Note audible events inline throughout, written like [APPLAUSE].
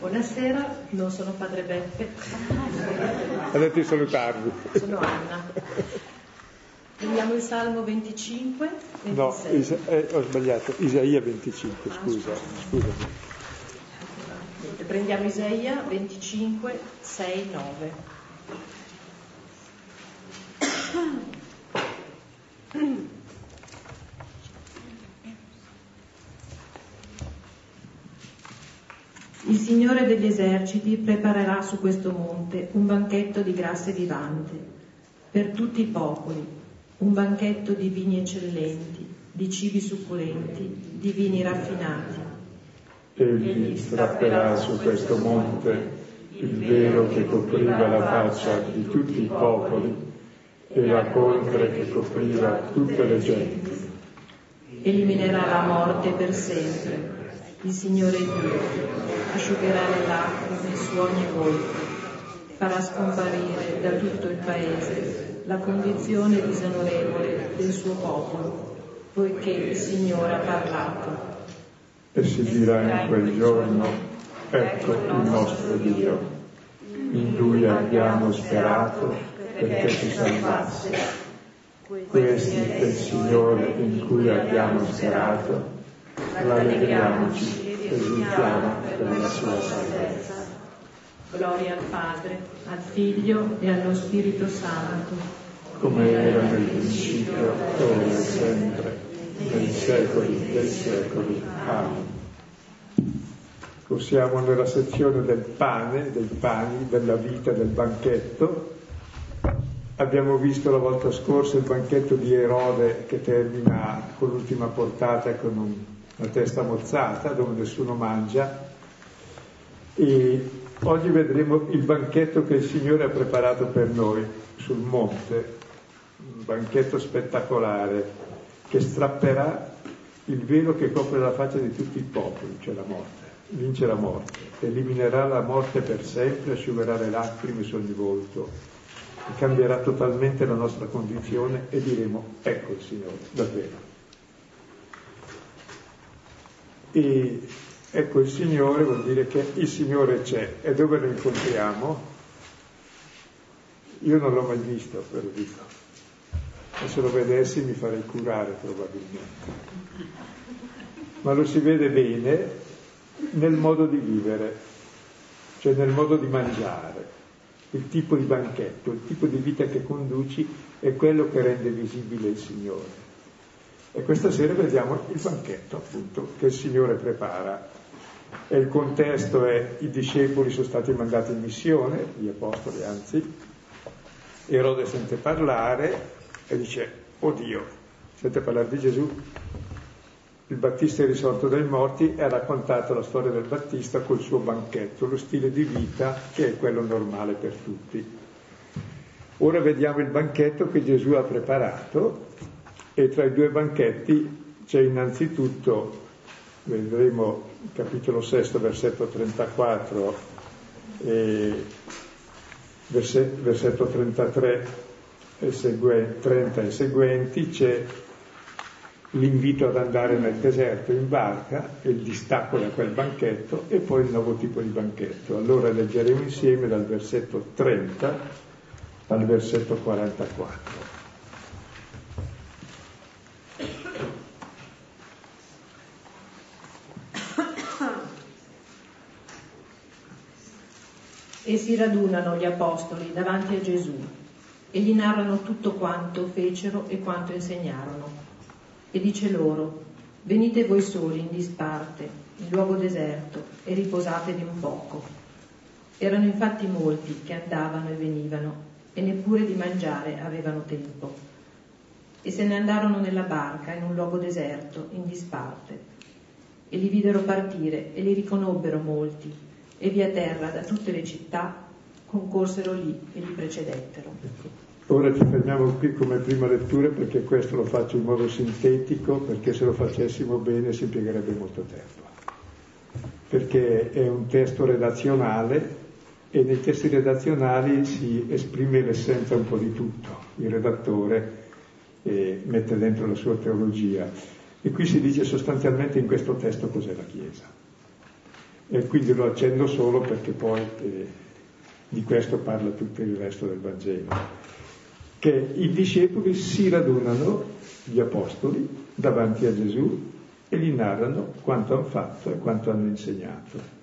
Buonasera, non sono padre Beppe. Ha detto di salutarvi. Sono Anna. Prendiamo il Salmo 25, 26. No, Isa- eh, ho sbagliato, Isaia 25, scusa, scusami. Prendiamo Isaia 25, 6, 9. Il Signore degli eserciti preparerà su questo monte un banchetto di grasse vivante per tutti i popoli, un banchetto di vini eccellenti, di cibi succulenti, di vini raffinati. Egli strapperà su questo monte il velo che copriva la faccia di tutti i popoli e la polvere che copriva tutte le genti. Eliminerà la morte per sempre. Il Signore Dio asciugherà le lacrime su ogni volto, farà scomparire da tutto il paese la condizione disonorevole del suo popolo, poiché il Signore ha parlato. E si dirà in quel giorno, ecco il nostro Dio, in lui abbiamo sperato perché ci salvasse. Questi è il Signore in cui abbiamo sperato, rallegriamoci e esultiamo per la sua salvezza. Gloria al Padre, al Figlio e allo Spirito Santo, come era nel principio, ora e sempre, nei secoli dei secoli. Amen. Siamo nella sezione del pane, dei pani, della vita, del banchetto. Abbiamo visto la volta scorsa il banchetto di Erode che termina con l'ultima portata con un, una testa mozzata dove nessuno mangia e oggi vedremo il banchetto che il Signore ha preparato per noi sul monte, un banchetto spettacolare che strapperà il velo che copre la faccia di tutti i popoli, cioè la morte vince la morte, eliminerà la morte per sempre, asciugherà le lacrime su ogni volto cambierà totalmente la nostra condizione e diremo ecco il Signore, davvero. E ecco il Signore vuol dire che il Signore c'è e dove lo incontriamo? Io non l'ho mai visto, ve lo dico. E se lo vedessi mi farei curare probabilmente. Ma lo si vede bene nel modo di vivere, cioè nel modo di mangiare. Il tipo di banchetto, il tipo di vita che conduci è quello che rende visibile il Signore. E questa sera vediamo il banchetto, appunto, che il Signore prepara. E il contesto è i discepoli sono stati mandati in missione, gli apostoli anzi, Erode sente parlare e dice, oddio, sente parlare di Gesù, il Battista è risorto dai morti e ha raccontato la storia del Battista col suo banchetto, lo stile di vita che è quello normale per tutti. Ora vediamo il banchetto che Gesù ha preparato e tra i due banchetti c'è innanzitutto, vedremo capitolo 6, versetto 34 e versetto 33 e seguen- 30 e seguenti, c'è l'invito ad andare nel deserto in barca e il distacco da quel banchetto e poi il nuovo tipo di banchetto. Allora leggeremo insieme dal versetto 30 al versetto 44. E si radunano gli apostoli davanti a Gesù e gli narrano tutto quanto fecero e quanto insegnarono e dice loro, venite voi soli in disparte, in luogo deserto, e riposatevi un poco. Erano infatti molti che andavano e venivano, e neppure di mangiare avevano tempo. E se ne andarono nella barca in un luogo deserto, in disparte. E li videro partire e li riconobbero molti, e via terra da tutte le città concorsero lì e li precedettero. Ora ci fermiamo qui come prima lettura perché questo lo faccio in modo sintetico, perché se lo facessimo bene si impiegherebbe molto tempo. Perché è un testo redazionale e nei testi redazionali si esprime l'essenza un po' di tutto. Il redattore eh, mette dentro la sua teologia. E qui si dice sostanzialmente in questo testo cos'è la Chiesa. E quindi lo accendo solo perché poi eh, di questo parla tutto il resto del Vangelo. Che i discepoli si radunano, gli apostoli, davanti a Gesù e gli narrano quanto hanno fatto e quanto hanno insegnato.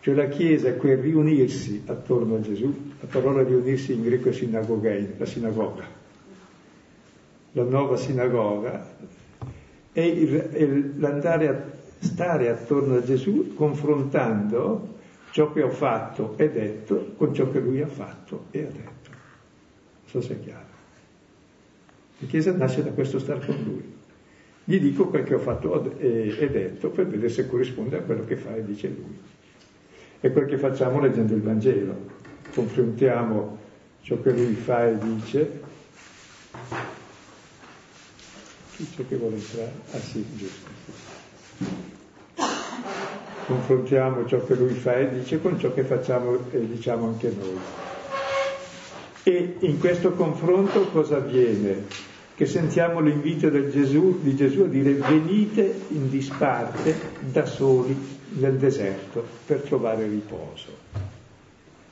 Cioè la Chiesa è quel riunirsi attorno a Gesù, la parola riunirsi in greco è sinagogein, la sinagoga, la nuova sinagoga, è l'andare a stare attorno a Gesù confrontando ciò che ho fatto e detto con ciò che lui ha fatto e ha detto. Non so se è chiaro. La Chiesa nasce da questo star con lui. Gli dico quel che ho fatto e detto per vedere se corrisponde a quello che fa e dice lui. È quel che facciamo leggendo il Vangelo. Confrontiamo ciò che lui fa e dice. Chi c'è che vuole entrare? Ah sì, giusto. Confrontiamo ciò che lui fa e dice con ciò che facciamo e diciamo anche noi. E in questo confronto cosa avviene? che sentiamo l'invito Gesù, di Gesù a dire venite in disparte da soli nel deserto per trovare riposo.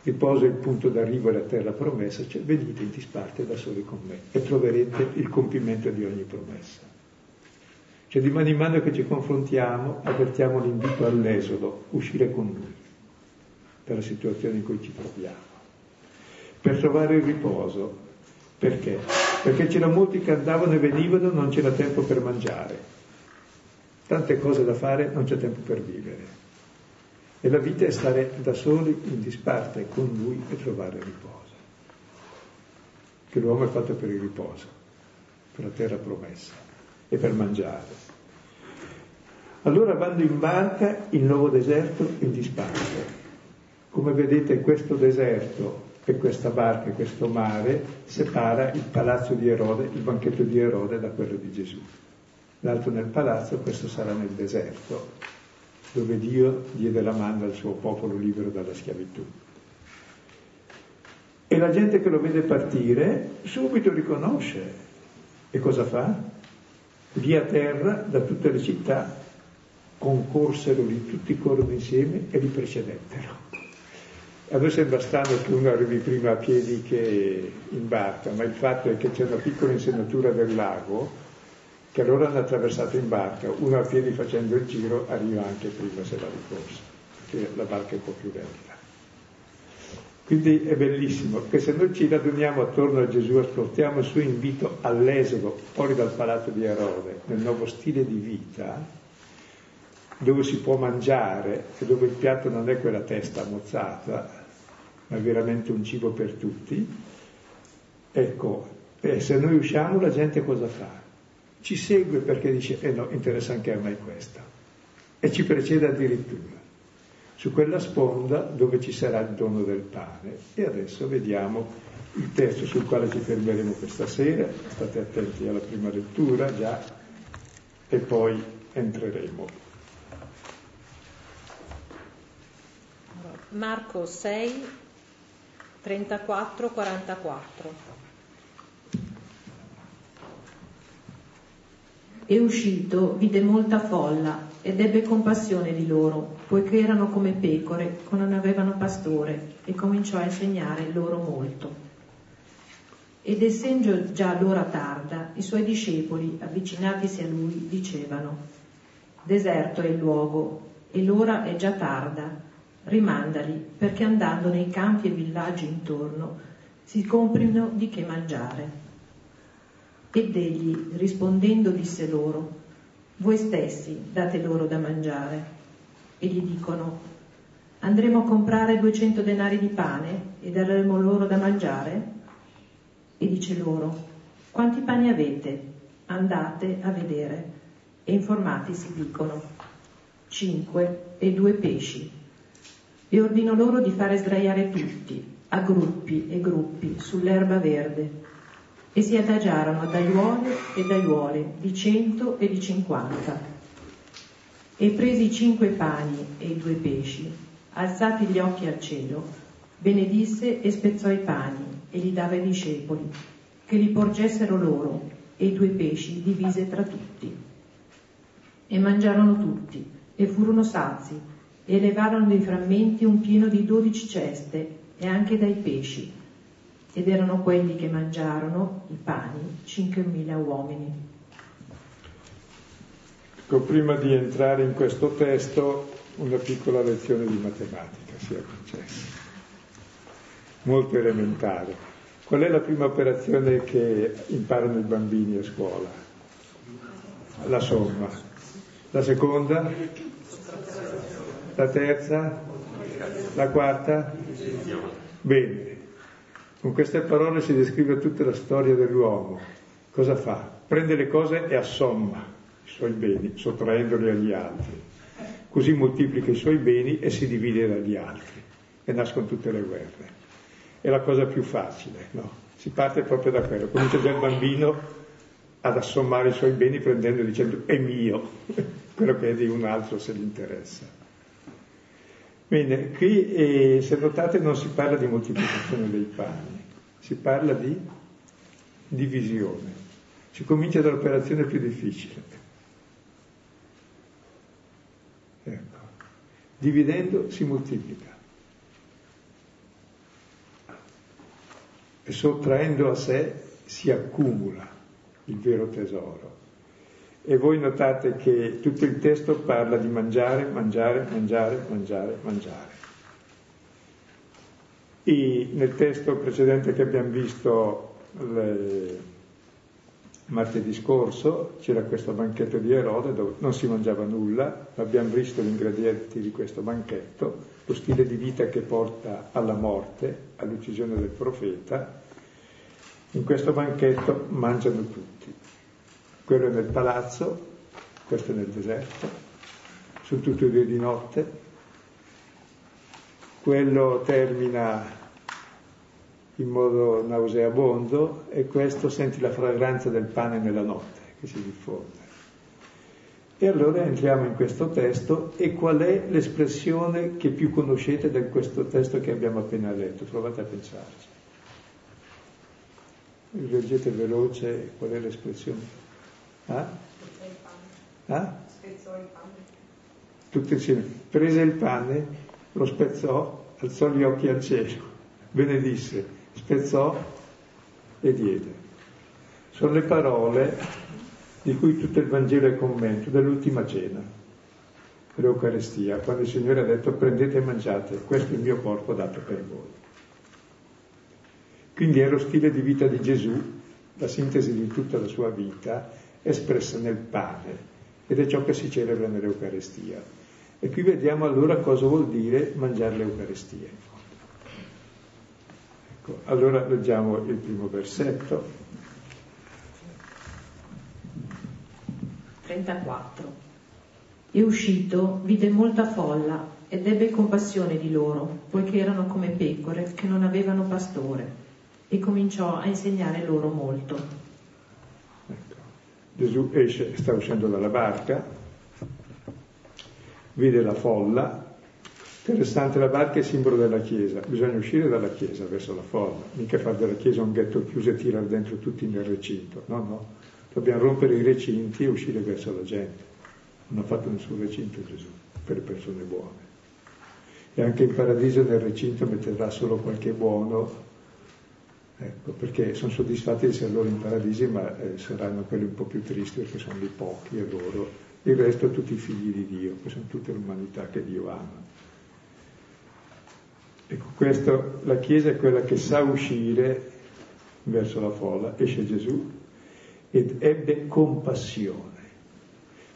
Riposo è il punto d'arrivo alla terra promessa, cioè venite in disparte da soli con me e troverete il compimento di ogni promessa. Cioè di mano in mano che ci confrontiamo avvertiamo l'invito all'esodo, uscire con lui per la situazione in cui ci troviamo. Per trovare il riposo, perché? Perché c'erano molti che andavano e venivano, non c'era tempo per mangiare. Tante cose da fare, non c'è tempo per vivere. E la vita è stare da soli in disparte con lui e trovare riposo. Che l'uomo è fatto per il riposo, per la terra promessa e per mangiare. Allora vanno in barca in nuovo deserto in disparte. Come vedete questo deserto che questa barca, questo mare, separa il palazzo di Erode, il banchetto di Erode da quello di Gesù. L'altro nel palazzo, questo sarà nel deserto, dove Dio diede la mano al suo popolo libero dalla schiavitù. E la gente che lo vede partire subito riconosce. E cosa fa? Via terra da tutte le città concorsero lì, tutti corrono insieme e li precedettero. A noi sembra strano che uno arrivi prima a piedi che in barca, ma il fatto è che c'è una piccola insenatura del lago che allora hanno attraversato in barca, uno a piedi facendo il giro arriva anche prima se va di corsa, perché la barca è un po' più lenta. Quindi è bellissimo che se noi ci raduniamo attorno a Gesù, ascoltiamo il suo invito all'esodo fuori dal palazzo di Erode, nel nuovo stile di vita, dove si può mangiare e dove il piatto non è quella testa mozzata, ma è veramente un cibo per tutti, ecco, eh, se noi usciamo la gente cosa fa? Ci segue perché dice, eh no, interessa anche a me questa, e ci precede addirittura su quella sponda dove ci sarà il dono del pane. E adesso vediamo il testo sul quale ci fermeremo questa sera, state attenti alla prima lettura già, e poi entreremo. Marco 6, 34-44. E uscito vide molta folla ed ebbe compassione di loro, poiché erano come pecore che non avevano pastore, e cominciò a insegnare loro molto. Ed essendo già l'ora tarda, i suoi discepoli, avvicinatisi a lui, dicevano, Deserto è il luogo, e l'ora è già tarda, rimandali perché andando nei campi e villaggi intorno si comprino di che mangiare. Ed egli, rispondendo, disse loro, voi stessi date loro da mangiare. E gli dicono, andremo a comprare duecento denari di pane e daremo loro da mangiare? E dice loro, quanti pani avete? Andate a vedere. E informati si dicono, cinque e due pesci e ordinò loro di fare sdraiare tutti, a gruppi e gruppi, sull'erba verde, e si adagiarono ad aiuole ed aiuole di cento e di cinquanta. E presi cinque pani e i due pesci, alzati gli occhi al cielo, benedisse e spezzò i pani e li dava ai discepoli, che li porgessero loro, e i due pesci divise tra tutti. E mangiarono tutti, e furono sazi, e levarono dei frammenti un pieno di dodici ceste e anche dai pesci, ed erano quelli che mangiarono i pani, cinquemila uomini. Ecco, prima di entrare in questo testo, una piccola lezione di matematica sia concessa, molto elementare. Qual è la prima operazione che imparano i bambini a scuola? La somma. La seconda? La terza? La quarta? Bene. Con queste parole si descrive tutta la storia dell'uomo. Cosa fa? Prende le cose e assomma i suoi beni, sottraendoli agli altri. Così moltiplica i suoi beni e si divide dagli altri. E nascono tutte le guerre. È la cosa più facile, no? Si parte proprio da quello. Comincia già il bambino ad assommare i suoi beni prendendo e dicendo è mio, [LAUGHS] quello che è di un altro se gli interessa. Bene, qui eh, se notate non si parla di moltiplicazione dei pani, si parla di divisione. Si comincia dall'operazione più difficile. Ecco. Dividendo si moltiplica. E sottraendo a sé si accumula il vero tesoro. E voi notate che tutto il testo parla di mangiare, mangiare, mangiare, mangiare, mangiare. E nel testo precedente che abbiamo visto le... martedì scorso c'era questo banchetto di Erode dove non si mangiava nulla, abbiamo visto gli ingredienti di questo banchetto, lo stile di vita che porta alla morte, all'uccisione del profeta. In questo banchetto mangiano tutti quello è nel palazzo, questo è nel deserto, sono tutti e due di notte, quello termina in modo nauseabondo e questo senti la fragranza del pane nella notte che si diffonde. E allora entriamo in questo testo e qual è l'espressione che più conoscete da questo testo che abbiamo appena letto? Provate a pensarci. Leggete veloce qual è l'espressione. Eh? Eh? Spezzò il pane. Tutti insieme. Prese il pane, lo spezzò, alzò gli occhi al cielo, benedisse, spezzò e diede. Sono le parole di cui tutto il Vangelo è commento, dell'ultima cena, l'Eucarestia, quando il Signore ha detto prendete e mangiate, questo è il mio corpo dato per voi. Quindi è lo stile di vita di Gesù, la sintesi di tutta la sua vita, espressa nel pane ed è ciò che si celebra nell'Eucarestia. E qui vediamo allora cosa vuol dire mangiare l'Eucarestia. Ecco, allora leggiamo il primo versetto. 34. E uscito vide molta folla ed ebbe compassione di loro, poiché erano come pecore che non avevano pastore, e cominciò a insegnare loro molto. Gesù esce, sta uscendo dalla barca, vede la folla, interessante la barca è simbolo della Chiesa, bisogna uscire dalla Chiesa verso la folla, mica fare della Chiesa un ghetto chiuso e tirare dentro tutti nel recinto, no, no, dobbiamo rompere i recinti e uscire verso la gente. Non ha fatto nessun recinto Gesù per le persone buone. E anche in paradiso nel recinto metterà solo qualche buono Ecco, perché sono soddisfatti di essere loro in paradiso, ma eh, saranno quelli un po' più tristi perché sono lì pochi e loro. Il resto tutti figli di Dio, che sono tutta l'umanità che Dio ama. Ecco, questo, la Chiesa è quella che sa uscire verso la folla, esce Gesù ed ebbe compassione.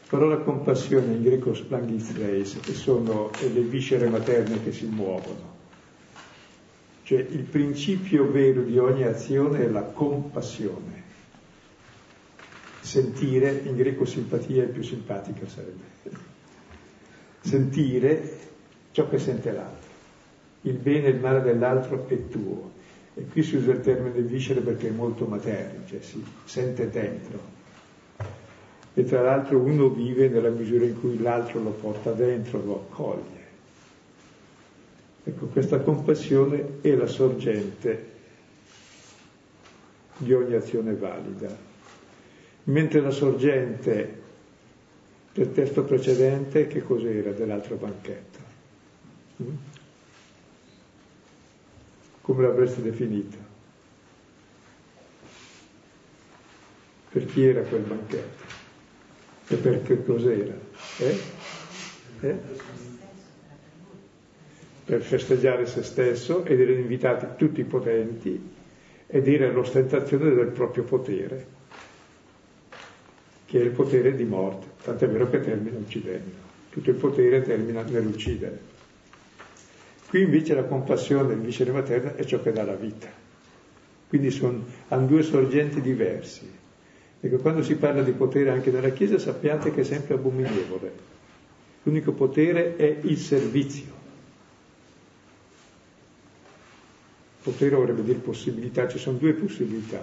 La parola compassione in greco splangithreis, che sono le viscere materne che si muovono cioè il principio vero di ogni azione è la compassione. Sentire, in greco simpatia è più simpatica sarebbe. Sentire ciò che sente l'altro. Il bene e il male dell'altro è tuo. E qui si usa il termine viscere perché è molto materno, cioè si sente dentro. E tra l'altro uno vive nella misura in cui l'altro lo porta dentro, lo accoglie. Ecco, questa compassione è la sorgente di ogni azione valida, mentre la sorgente del testo precedente che cos'era dell'altro banchetto? Mm? Come l'avresti definito? Per chi era quel banchetto? E per che cos'era? Eh? Eh? Per festeggiare se stesso ed erano invitati tutti i potenti ed era l'ostentazione del proprio potere, che è il potere di morte, tant'è vero che termina uccidendo. Tutto il potere termina nell'uccidere. Qui invece la compassione, il viscere materno, è ciò che dà la vita. Quindi sono, hanno due sorgenti diversi. Ecco, quando si parla di potere anche nella Chiesa sappiate che è sempre abominevole. L'unico potere è il servizio. Potere vorrebbe dire possibilità, ci sono due possibilità,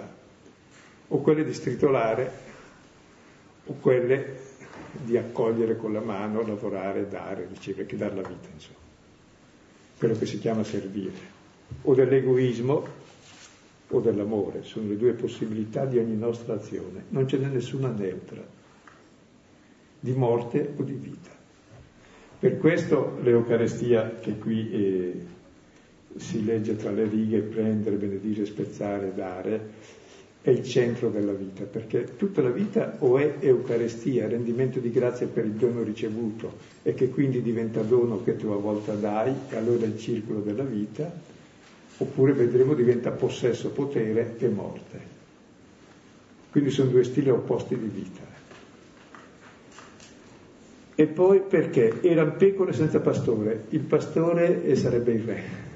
o quelle di stritolare o quelle di accogliere con la mano, lavorare, dare, ricevere, che dare la vita, insomma. Quello che si chiama servire, o dell'egoismo o dell'amore, sono le due possibilità di ogni nostra azione, non ce n'è nessuna neutra, di morte o di vita. Per questo l'Eucarestia, che qui eh, si legge tra le righe, prendere, benedire, spezzare, dare, è il centro della vita, perché tutta la vita o è Eucarestia, rendimento di grazia per il dono ricevuto e che quindi diventa dono che tu a volta dai e allora è il circolo della vita, oppure vedremo diventa possesso, potere e morte. Quindi sono due stili opposti di vita. E poi perché? Erano pecore senza pastore, il pastore sarebbe il re.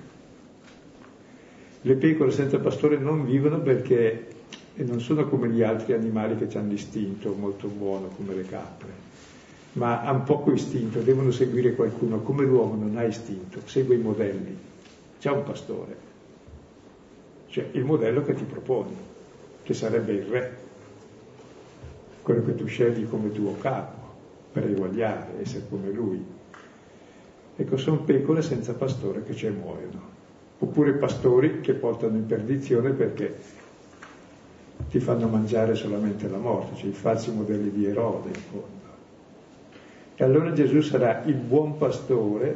Le pecore senza pastore non vivono perché non sono come gli altri animali che hanno l'istinto molto buono come le capre, ma hanno poco istinto, devono seguire qualcuno, come l'uomo non ha istinto, segue i modelli, c'è un pastore, cioè il modello che ti proponi, che sarebbe il re, quello che tu scegli come tuo capo, per eguagliare, essere come lui. Ecco, sono pecore senza pastore che ci muoiono, oppure pastori che portano in perdizione perché ti fanno mangiare solamente la morte, cioè i falsi modelli di Erode in fondo. E allora Gesù sarà il buon pastore,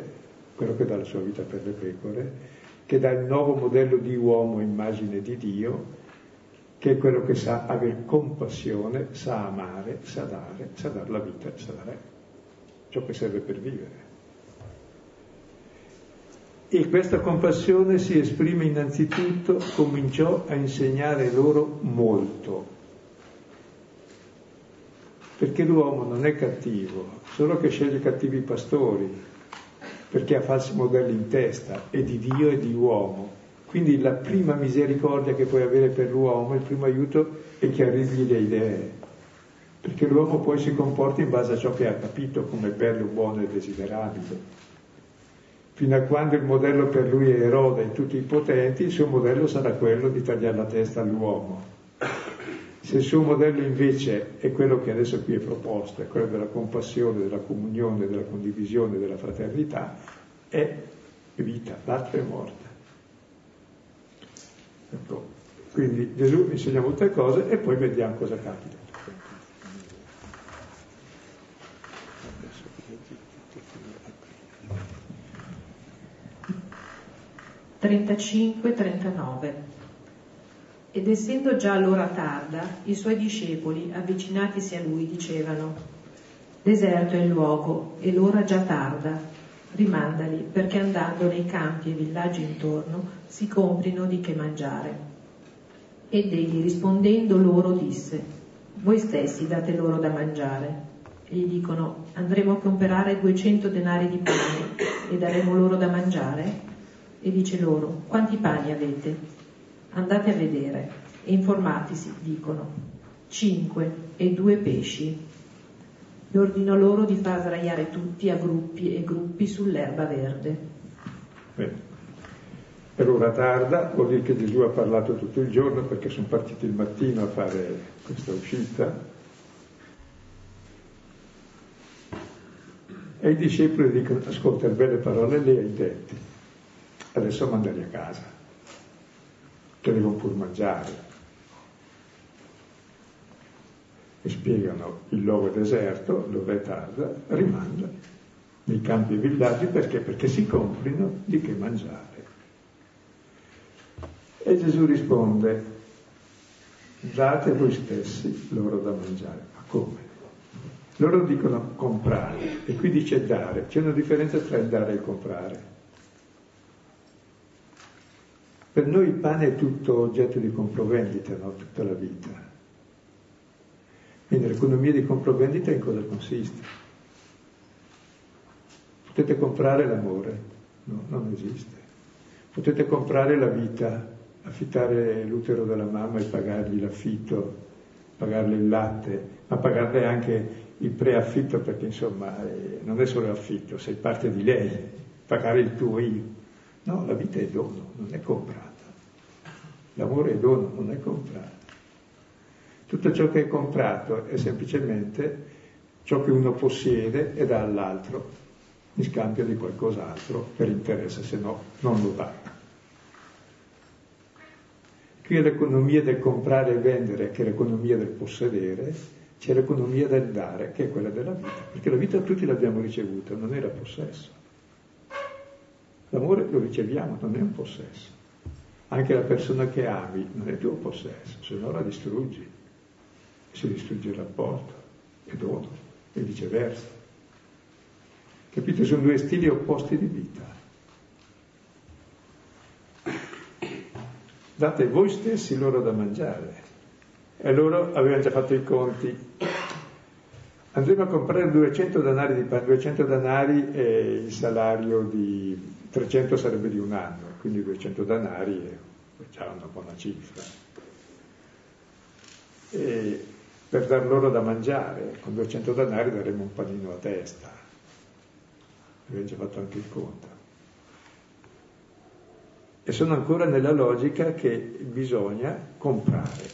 quello che dà la sua vita per le pecore, che dà il nuovo modello di uomo, immagine di Dio, che è quello che sa avere compassione, sa amare, sa dare, sa dare la vita, sa dare ciò che serve per vivere. E questa compassione si esprime innanzitutto, cominciò a insegnare loro molto. Perché l'uomo non è cattivo, solo che sceglie cattivi pastori, perché ha falsi modelli in testa, e di Dio e di uomo. Quindi la prima misericordia che puoi avere per l'uomo, il primo aiuto, è chiarirgli le idee. Perché l'uomo poi si comporta in base a ciò che ha capito come bello, buono e desiderabile fino a quando il modello per lui è Erode e tutti i potenti, il suo modello sarà quello di tagliare la testa all'uomo. Se il suo modello invece è quello che adesso qui è proposto, è quello della compassione, della comunione, della condivisione, della fraternità, è vita, l'altro è morte. Ecco. Quindi Gesù insegna molte cose e poi vediamo cosa capita. 35-39. Ed essendo già l'ora tarda, i suoi discepoli, avvicinatisi a lui, dicevano, Deserto è il luogo e l'ora già tarda, rimandali perché andando nei campi e villaggi intorno si comprino di che mangiare. Ed egli rispondendo loro disse, Voi stessi date loro da mangiare. E gli dicono, andremo a comprare 200 denari di pane e daremo loro da mangiare? E dice loro, quanti pani avete? Andate a vedere e informatisi, dicono, cinque e due pesci. E ordinò loro di far sdraiare tutti a gruppi e gruppi sull'erba verde. Bene. Per ora tarda, vuol dire che Gesù ha parlato tutto il giorno perché sono partiti il mattino a fare questa uscita. E i discepoli dicono, ascolta, belle parole le hai dette adesso mandarli a casa, che devono pur mangiare. E spiegano il luogo deserto, dove è tarda, rimandali. nei campi e villaggi perché? Perché si comprino di che mangiare. E Gesù risponde, date voi stessi loro da mangiare. Ma come? Loro dicono comprare e qui dice dare. C'è una differenza tra il dare e il comprare. Per noi il pane è tutto oggetto di compravendita, no? tutta la vita. Quindi l'economia di compravendita in cosa consiste? Potete comprare l'amore? No, non esiste. Potete comprare la vita, affittare l'utero della mamma e pagargli l'affitto, pagarle il latte, ma pagarle anche il preaffitto perché insomma eh, non è solo affitto, sei parte di lei, pagare il tuo io. No, la vita è dono, non è comprata. L'amore è dono, non è comprato. Tutto ciò che è comprato è semplicemente ciò che uno possiede e dà all'altro in scambio di qualcos'altro per interesse, se no non lo dà. Qui è l'economia del comprare e vendere, che è l'economia del possedere, c'è l'economia del dare, che è quella della vita, perché la vita tutti l'abbiamo ricevuta, non era possesso. L'amore lo riceviamo, non è un possesso. Anche la persona che ami non è tuo possesso, se no la distruggi. Si distrugge il rapporto, è dono, e viceversa. Capite? Sono due stili opposti di vita. Date voi stessi loro da mangiare. E loro avevano già fatto i conti. Andremo a comprare 200 danari di pane, 200 danari è il salario di 300 sarebbe di un anno, quindi 200 danari è già una buona cifra. E per dar loro da mangiare, con 200 danari daremo un panino a testa. Abbiamo già fatto anche il conto. E sono ancora nella logica che bisogna comprare.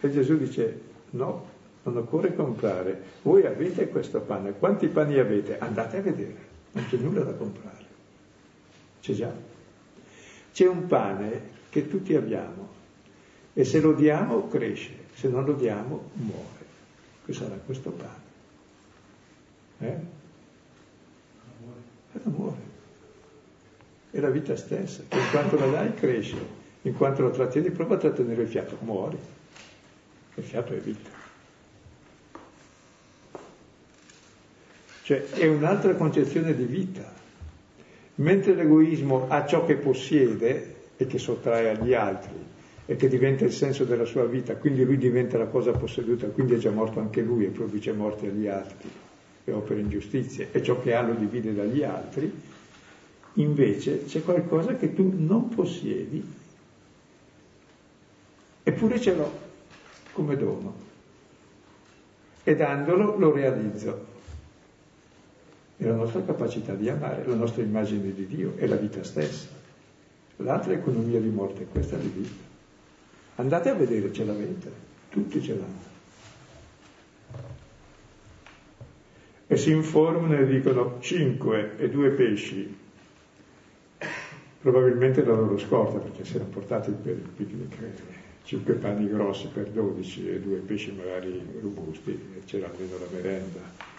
E Gesù dice, no, non occorre comprare. Voi avete questo pane. Quanti pani avete? Andate a vedere. Non c'è nulla da comprare. C'è già. C'è un pane che tutti abbiamo e se lo diamo cresce, se non lo diamo muore. Che sarà questo pane? Eh? È l'amore. È la vita stessa, che in quanto la dai cresce, in quanto lo trattieni prova a trattenere il fiato, muori. Il fiato è vita. Cioè è un'altra concezione di vita. Mentre l'egoismo ha ciò che possiede e che sottrae agli altri e che diventa il senso della sua vita, quindi lui diventa la cosa posseduta, quindi è già morto anche lui e produce morte agli altri e opera ingiustizie e ciò che ha lo divide dagli altri, invece c'è qualcosa che tu non possiedi. Eppure ce l'ho come dono e dandolo lo realizzo è la nostra capacità di amare, la nostra immagine di Dio, è la vita stessa. L'altra economia di morte è questa di vita. Andate a vedere, ce l'avete, tutti ce l'hanno. E si informano e dicono cinque e due pesci, probabilmente la loro scorta, perché si erano portati per il picnic cinque panni grossi per dodici e due pesci magari robusti, e c'era almeno la merenda.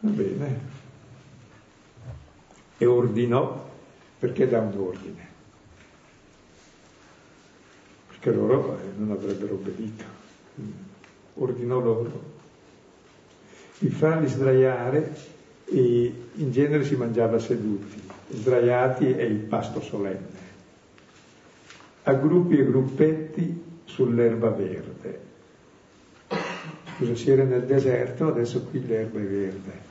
Va bene. E ordinò, perché dà un ordine? Perché loro eh, non avrebbero obbedito. Ordinò loro di farli sdraiare e in genere si mangiava seduti. Sdraiati è il pasto solenne. A gruppi e gruppetti sull'erba verde. Scusa, si era nel deserto, adesso qui l'erba è verde.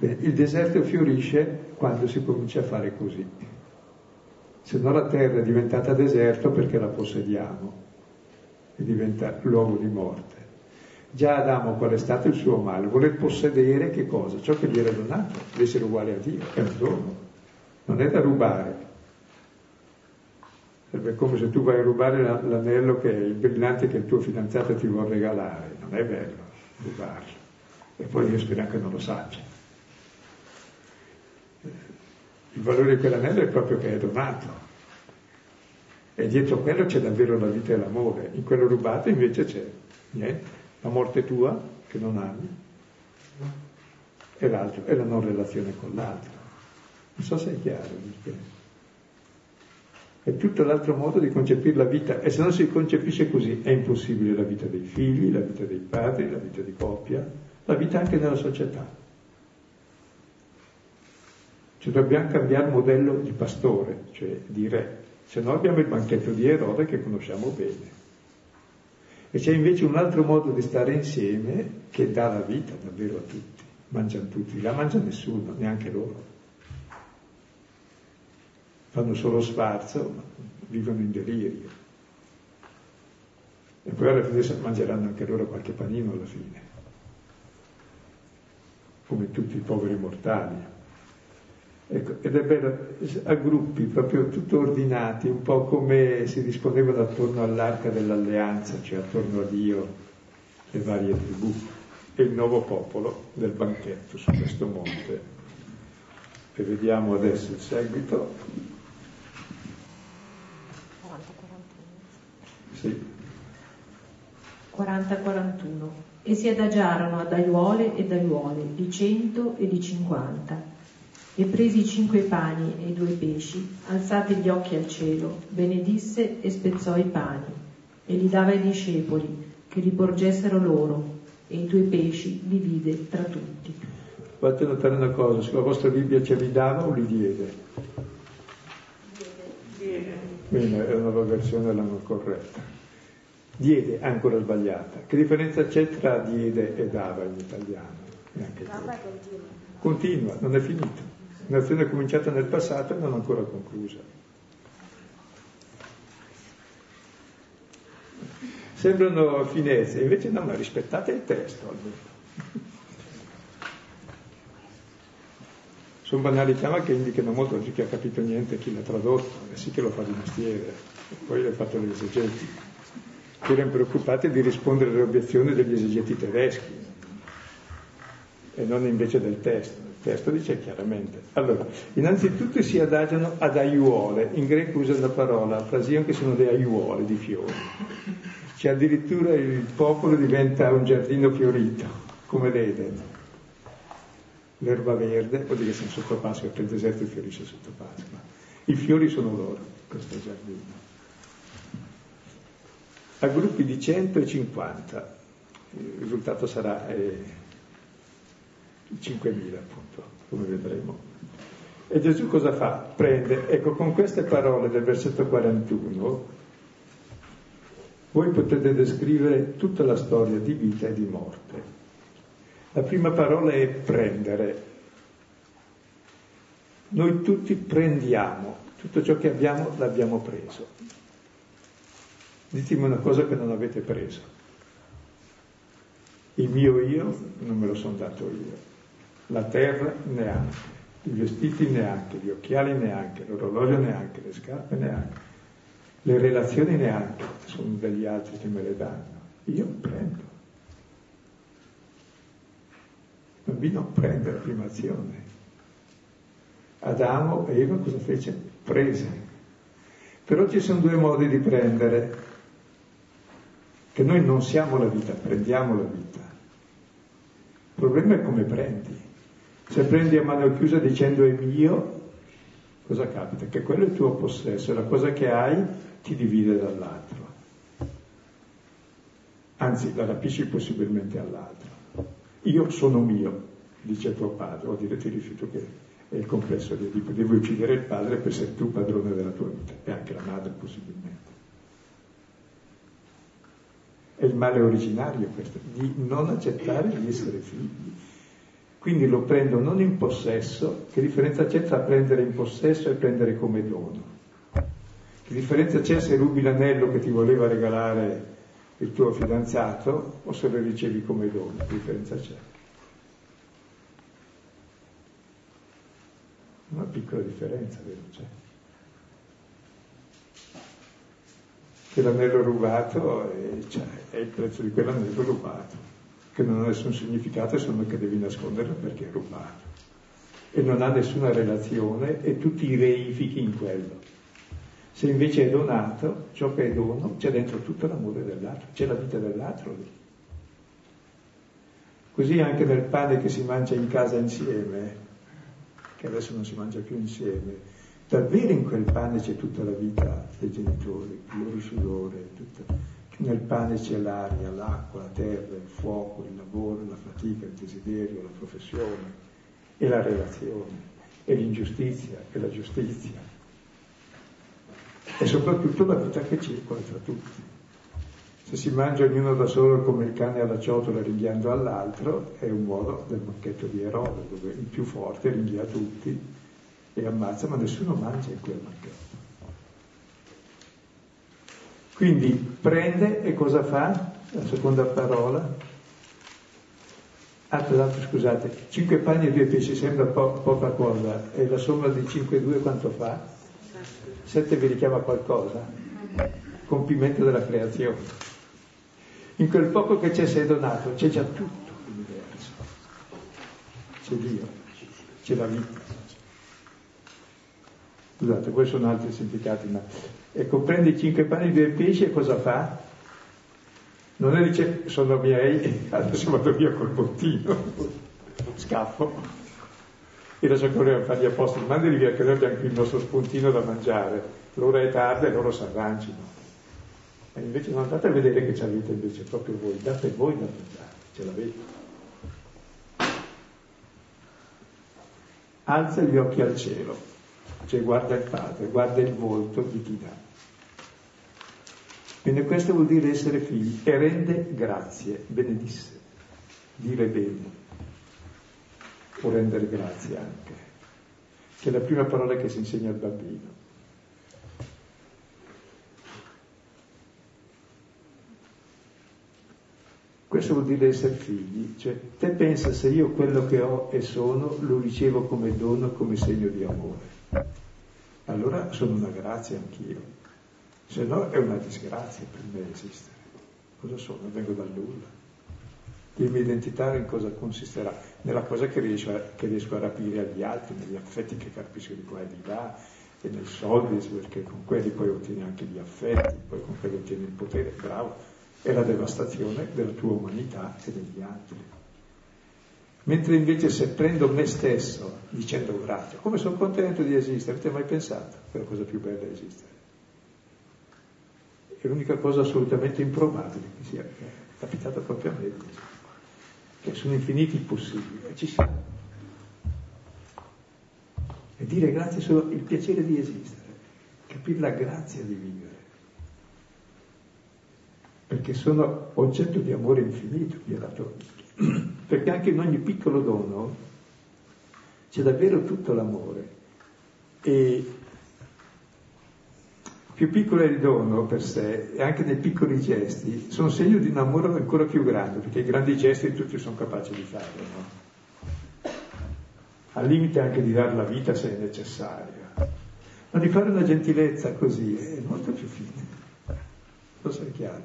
Il deserto fiorisce quando si comincia a fare così. Se no la terra è diventata deserto perché la possediamo e diventa luogo di morte. Già Adamo qual è stato il suo male? Voler possedere che cosa? Ciò che gli era donato, l'essere uguale a Dio, è un dono, non è da rubare. Sarebbe come se tu vai a rubare l'anello che è il brillante che il tuo fidanzato ti vuole regalare, non è bello rubarlo. E poi io spero che non lo sappia. Il valore di quell'anello è proprio che è donato. E dietro quello c'è davvero la vita e l'amore. In quello rubato invece c'è niente. la morte tua, che non ami, e l'altro è la non relazione con l'altro. Non so se è chiaro perché. È tutto l'altro modo di concepire la vita e se non si concepisce così è impossibile la vita dei figli, la vita dei padri, la vita di coppia, la vita anche nella società. Cioè dobbiamo cambiare modello di pastore, cioè di re, se no abbiamo il banchetto di Erode che conosciamo bene. E c'è invece un altro modo di stare insieme che dà la vita davvero a tutti. Mangiano tutti, la mangia nessuno, neanche loro. Fanno solo sfarzo, ma vivono in delirio. E poi alla fine mangeranno anche loro qualche panino alla fine, come tutti i poveri mortali. Ecco, ed è bello, a gruppi proprio tutto ordinati, un po' come si disponevano attorno all'arca dell'alleanza, cioè attorno a Dio, le varie tribù, e il nuovo popolo del banchetto su questo monte. E vediamo adesso il seguito. Sì. 40-41. E si adagiarono ad aiuole ed aiuole di cento e di cinquanta e presi i cinque pani e i due pesci, alzati gli occhi al cielo, benedisse e spezzò i pani, e li dava ai discepoli, che li porgessero loro, e i due pesci li vide tra tutti. Fate notare una cosa, sulla vostra Bibbia ce li dava o li diede? Diede. Bene, è una versione l'hanno corretta. Diede è ancora sbagliata. Che differenza c'è tra diede e dava in italiano? Dava continua. Continua, non è finito. Un'azione cominciata nel passato e non ancora conclusa. Sembrano finezze, invece no, ma rispettate il testo almeno. Sono banalità ma che indicano molto a chi ha capito niente, chi l'ha tradotto, e sì che lo fa di mestiere, poi l'ha fatto gli esegeti, che erano preoccupati di rispondere alle obiezioni degli esegeti tedeschi, e non invece del testo. Il testo dice chiaramente. Allora, innanzitutto si adagiano ad aiuole, in greco usa la parola frasion che sono delle aiuole di fiori. Cioè addirittura il popolo diventa un giardino fiorito, come l'Eden. L'erba verde, vuol dire che siamo sotto Pasqua, perché il deserto fiorisce sotto Pasqua. I fiori sono loro, questo giardino. A gruppi di 150, il risultato sarà... Eh, 5.000 appunto, come vedremo. E Gesù cosa fa? Prende, ecco, con queste parole del versetto 41, voi potete descrivere tutta la storia di vita e di morte. La prima parola è prendere. Noi tutti prendiamo, tutto ciò che abbiamo l'abbiamo preso. Ditemi una cosa che non avete preso. Il mio io non me lo sono dato io la terra neanche, i vestiti neanche, gli occhiali neanche, l'orologio neanche, le scarpe neanche, le relazioni neanche, sono degli altri che me le danno. Io prendo. Il bambino prende la prima azione. Adamo e Eva cosa fece? Prese. Però ci sono due modi di prendere, che noi non siamo la vita, prendiamo la vita. Il problema è come prendi. Se prendi a mano chiusa dicendo è mio, cosa capita? Che quello è il tuo possesso, la cosa che hai ti divide dall'altro. Anzi, la rapisci possibilmente all'altro. Io sono mio, dice tuo padre, o dire ti rifiuto che è il complesso di Edipo, devi uccidere il padre per essere tu padrone della tua vita, e anche la madre possibilmente. È il male originario questo, di non accettare di essere figli quindi lo prendo non in possesso, che differenza c'è tra prendere in possesso e prendere come dono? Che differenza c'è se rubi l'anello che ti voleva regalare il tuo fidanzato o se lo ricevi come dono? Che differenza c'è? Una piccola differenza, vero? C'è. Che l'anello rubato è, cioè, è il prezzo di quell'anello rubato che non ha nessun significato se non che devi nasconderlo perché è rubato. E non ha nessuna relazione e tu ti reifichi in quello. Se invece è donato, ciò che è dono, c'è dentro tutto l'amore dell'altro, c'è la vita dell'altro lì. Così anche nel pane che si mangia in casa insieme, che adesso non si mangia più insieme, davvero in quel pane c'è tutta la vita dei genitori, il loro sudore, tutta. Nel pane c'è l'aria, l'acqua, la terra, il fuoco, il lavoro, la fatica, il desiderio, la professione e la relazione, e l'ingiustizia e la giustizia, e soprattutto la vita che circola tra tutti. Se si mangia ognuno da solo come il cane alla ciotola ringhiando all'altro, è un modo del banchetto di Erode, dove il più forte ringhia tutti e ammazza, ma nessuno mangia in quel banchetto. Quindi prende e cosa fa? La seconda parola. Ah, scusate, cinque panni e due pesci sembra po- poca cosa, e la somma di cinque e due quanto fa? Sette vi richiama qualcosa? Compimento della creazione. In quel poco che c'è sei donato, c'è già tutto l'universo. C'è Dio, c'è la vita. Scusate, poi sono altri significati, ma ecco, prende i cinque pani e due pesci e cosa fa? Non è dice sono miei, [LAUGHS] adesso vado via col bottino, scaffo. E adesso correva a fare gli apostoli, mandali via che noi abbiamo qui il nostro spuntino da mangiare. L'ora è tarda e loro si arrangino. E invece non andate a vedere che ci avete invece proprio voi, date voi da mangiare, ce l'avete. Alza gli occhi al cielo, cioè guarda il Padre, guarda il volto di chi dà. Quindi questo vuol dire essere figli e rende grazie, benedisse, dire bene, o rendere grazie anche, che è la prima parola che si insegna al bambino. Questo vuol dire essere figli, cioè te pensa se io quello che ho e sono lo ricevo come dono, come segno di amore. Allora sono una grazia anch'io, se no è una disgrazia per me esistere. Cosa sono? Vengo dal nulla. Il mio identità in cosa consisterà? Nella cosa che riesco, a, che riesco a rapire agli altri, negli affetti che capisco di qua e di là, e nei soldi, perché con quelli poi ottieni anche gli affetti, poi con quelli ottieni il potere, bravo è la devastazione della tua umanità e degli altri. Mentre invece se prendo me stesso dicendo grazie, come sono contento di esistere, avete mai pensato che è la cosa più bella è esistere? È l'unica cosa assolutamente improbabile che sia capitata proprio a me, che sono infiniti i possibili e ci siamo. E dire grazie solo il piacere di esistere, capire la grazia di vivere perché sono oggetto di amore infinito, mi ha dato. Perché anche in ogni piccolo dono c'è davvero tutto l'amore. E più piccolo è il dono per sé, e anche nei piccoli gesti, sono segno di un amore ancora più grande, perché i grandi gesti tutti sono capaci di farlo, no? Al limite anche di dare la vita se è necessaria. Ma di fare una gentilezza così è molto più fine. Forse è chiaro.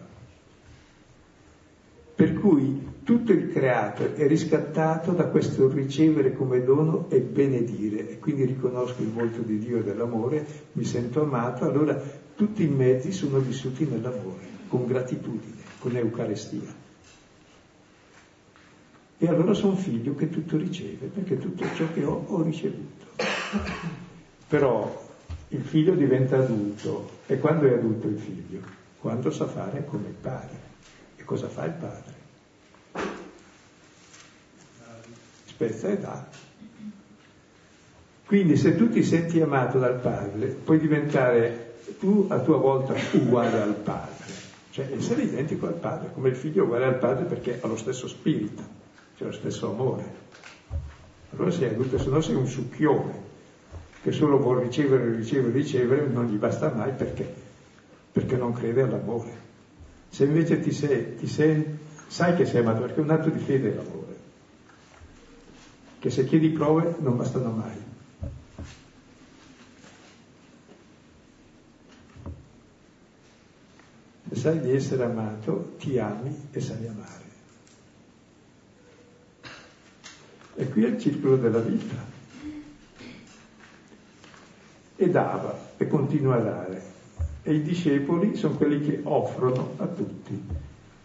Per cui tutto il creato è riscattato da questo ricevere come dono e benedire, e quindi riconosco il volto di Dio e dell'amore, mi sento amato, allora tutti i mezzi sono vissuti nell'amore, con gratitudine, con Eucarestia. E allora sono figlio che tutto riceve, perché tutto ciò che ho ho ricevuto. Però il figlio diventa adulto, e quando è adulto il figlio? Quando sa fare come il padre cosa fa il padre? Spezza e dà. Quindi se tu ti senti amato dal padre, puoi diventare tu a tua volta uguale al padre, cioè essere identico al padre, come il figlio è uguale al padre perché ha lo stesso spirito, c'è lo stesso amore. Allora sei adulto, se no sei un succhione che solo vuole ricevere, ricevere, ricevere, non gli basta mai perché? Perché non crede all'amore. Se invece ti sei, ti sei, sai che sei amato, perché è un atto di fede l'amore, che se chiedi prove non bastano mai. Se sai di essere amato, ti ami e sai amare. E qui è il circolo della vita. E dava e continua a dare e i discepoli sono quelli che offrono a tutti,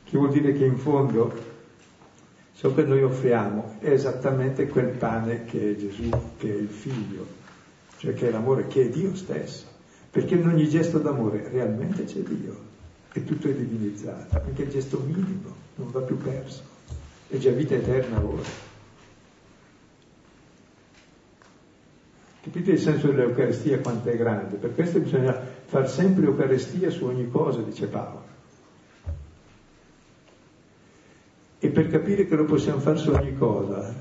che vuol dire che in fondo Ciò che noi offriamo è esattamente quel pane che è Gesù, che è il figlio, cioè che è l'amore, che è Dio stesso. Perché in ogni gesto d'amore realmente c'è Dio e tutto è divinizzato, anche il gesto minimo non va più perso, è già vita eterna ora. Capite il senso dell'Eucaristia quanto è grande? Per questo bisogna far sempre Eucaristia su ogni cosa, dice Paolo. E per capire che lo possiamo fare su ogni cosa,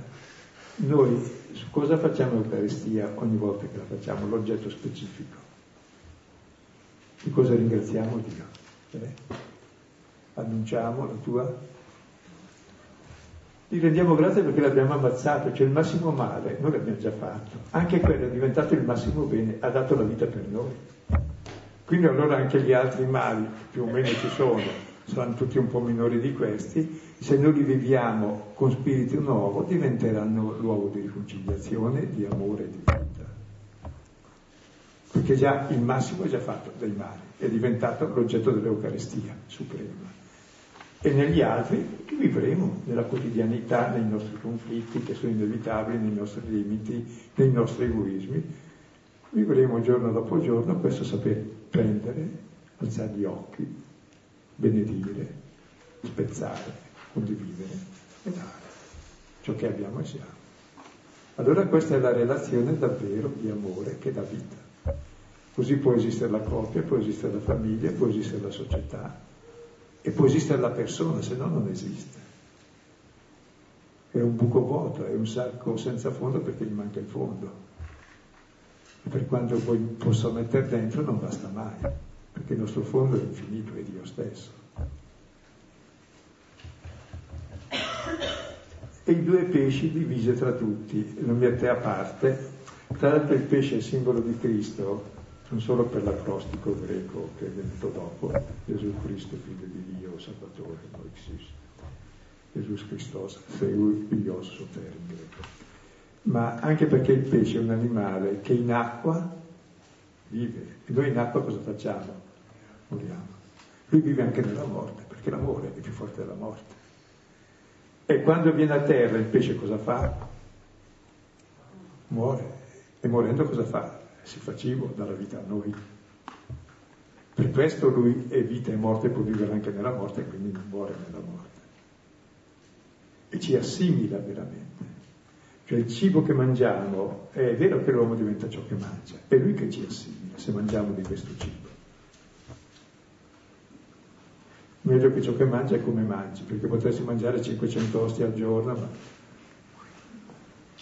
noi su cosa facciamo l'Eucaristia ogni volta che la facciamo, l'oggetto specifico? Di cosa ringraziamo Dio? Eh? Annunciamo la tua? Gli rendiamo grazie perché l'abbiamo ammazzato, cioè il massimo male, noi l'abbiamo già fatto. Anche quello è diventato il massimo bene, ha dato la vita per noi. Quindi allora anche gli altri mali, più o meno ci sono, saranno tutti un po' minori di questi, se noi li viviamo con spirito nuovo diventeranno luogo di riconciliazione, di amore e di vita. Perché già il massimo è già fatto dai mali, è diventato l'oggetto dell'Eucaristia suprema. E negli altri vivremo nella quotidianità, nei nostri conflitti che sono inevitabili, nei nostri limiti, nei nostri egoismi. Vivremo giorno dopo giorno questo saper prendere, alzare gli occhi, benedire, spezzare, condividere e dare ciò che abbiamo e siamo. Allora questa è la relazione davvero di amore che dà vita. Così può esistere la coppia, può esistere la famiglia, può esistere la società e può esistere la persona, se no non esiste. È un buco vuoto, è un sacco senza fondo perché gli manca il fondo. E per quanto poi possa mettere dentro non basta mai, perché il nostro fondo è infinito, è Dio stesso. e i due pesci divisi tra tutti, non mette a parte. Tra l'altro il pesce è simbolo di Cristo, non solo per l'acrostico greco che è venuto dopo, Gesù Cristo, figlio di Dio, Salvatore, Noixis, Gesù Christos, Theui Ios soter in greco, ma anche perché il pesce è un animale che in acqua vive, e noi in acqua cosa facciamo? Moriamo. Lui vive anche nella morte, perché l'amore è più forte della morte. E quando viene a terra il pesce cosa fa? Muore. E morendo cosa fa? Si fa cibo, dà la vita a noi. Per questo lui è vita e morte, può vivere anche nella morte, quindi non muore nella morte. E ci assimila veramente. Cioè il cibo che mangiamo, è vero che l'uomo diventa ciò che mangia, è lui che ci assimila se mangiamo di questo cibo. Meglio che ciò che mangia è come mangi, perché potresti mangiare 500 ostie al giorno, ma...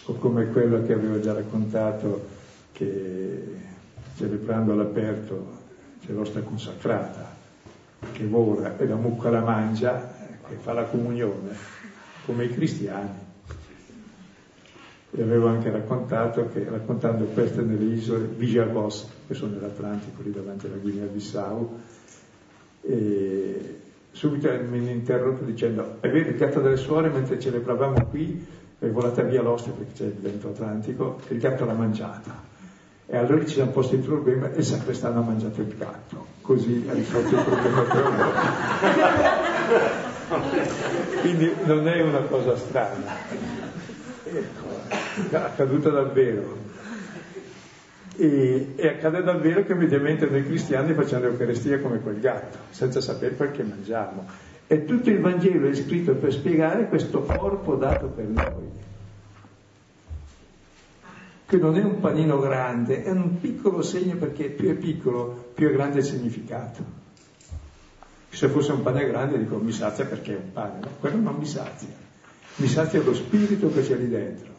o come quello che avevo già raccontato, che celebrando all'aperto c'è l'ostia consacrata, che vora e la mucca la mangia, che fa la comunione, come i cristiani. E avevo anche raccontato che raccontando queste nelle isole Vijagos, che sono nell'Atlantico, lì davanti alla Guinea-Bissau, e subito mi hanno interrotto dicendo è vero il gatto delle suore mentre celebravamo qui è volata via l'ostia perché c'è il vento atlantico il gatto l'ha mangiata. E allora ci siamo posti il problema e sacrestano ha mangiato il gatto così ha risolto il problema per [LAUGHS] quindi non è una cosa strana. Ecco, è accaduto davvero e, e, accade davvero che mediamente noi cristiani facciamo l'Eucaristia come quel gatto, senza sapere quel che mangiamo. E tutto il Vangelo è scritto per spiegare questo corpo dato per noi, che non è un panino grande, è un piccolo segno perché più è piccolo, più è grande il significato. Se fosse un pane grande dico mi sazia perché è un pane, no? Quello non mi sazia, mi sazia lo spirito che c'è lì dentro,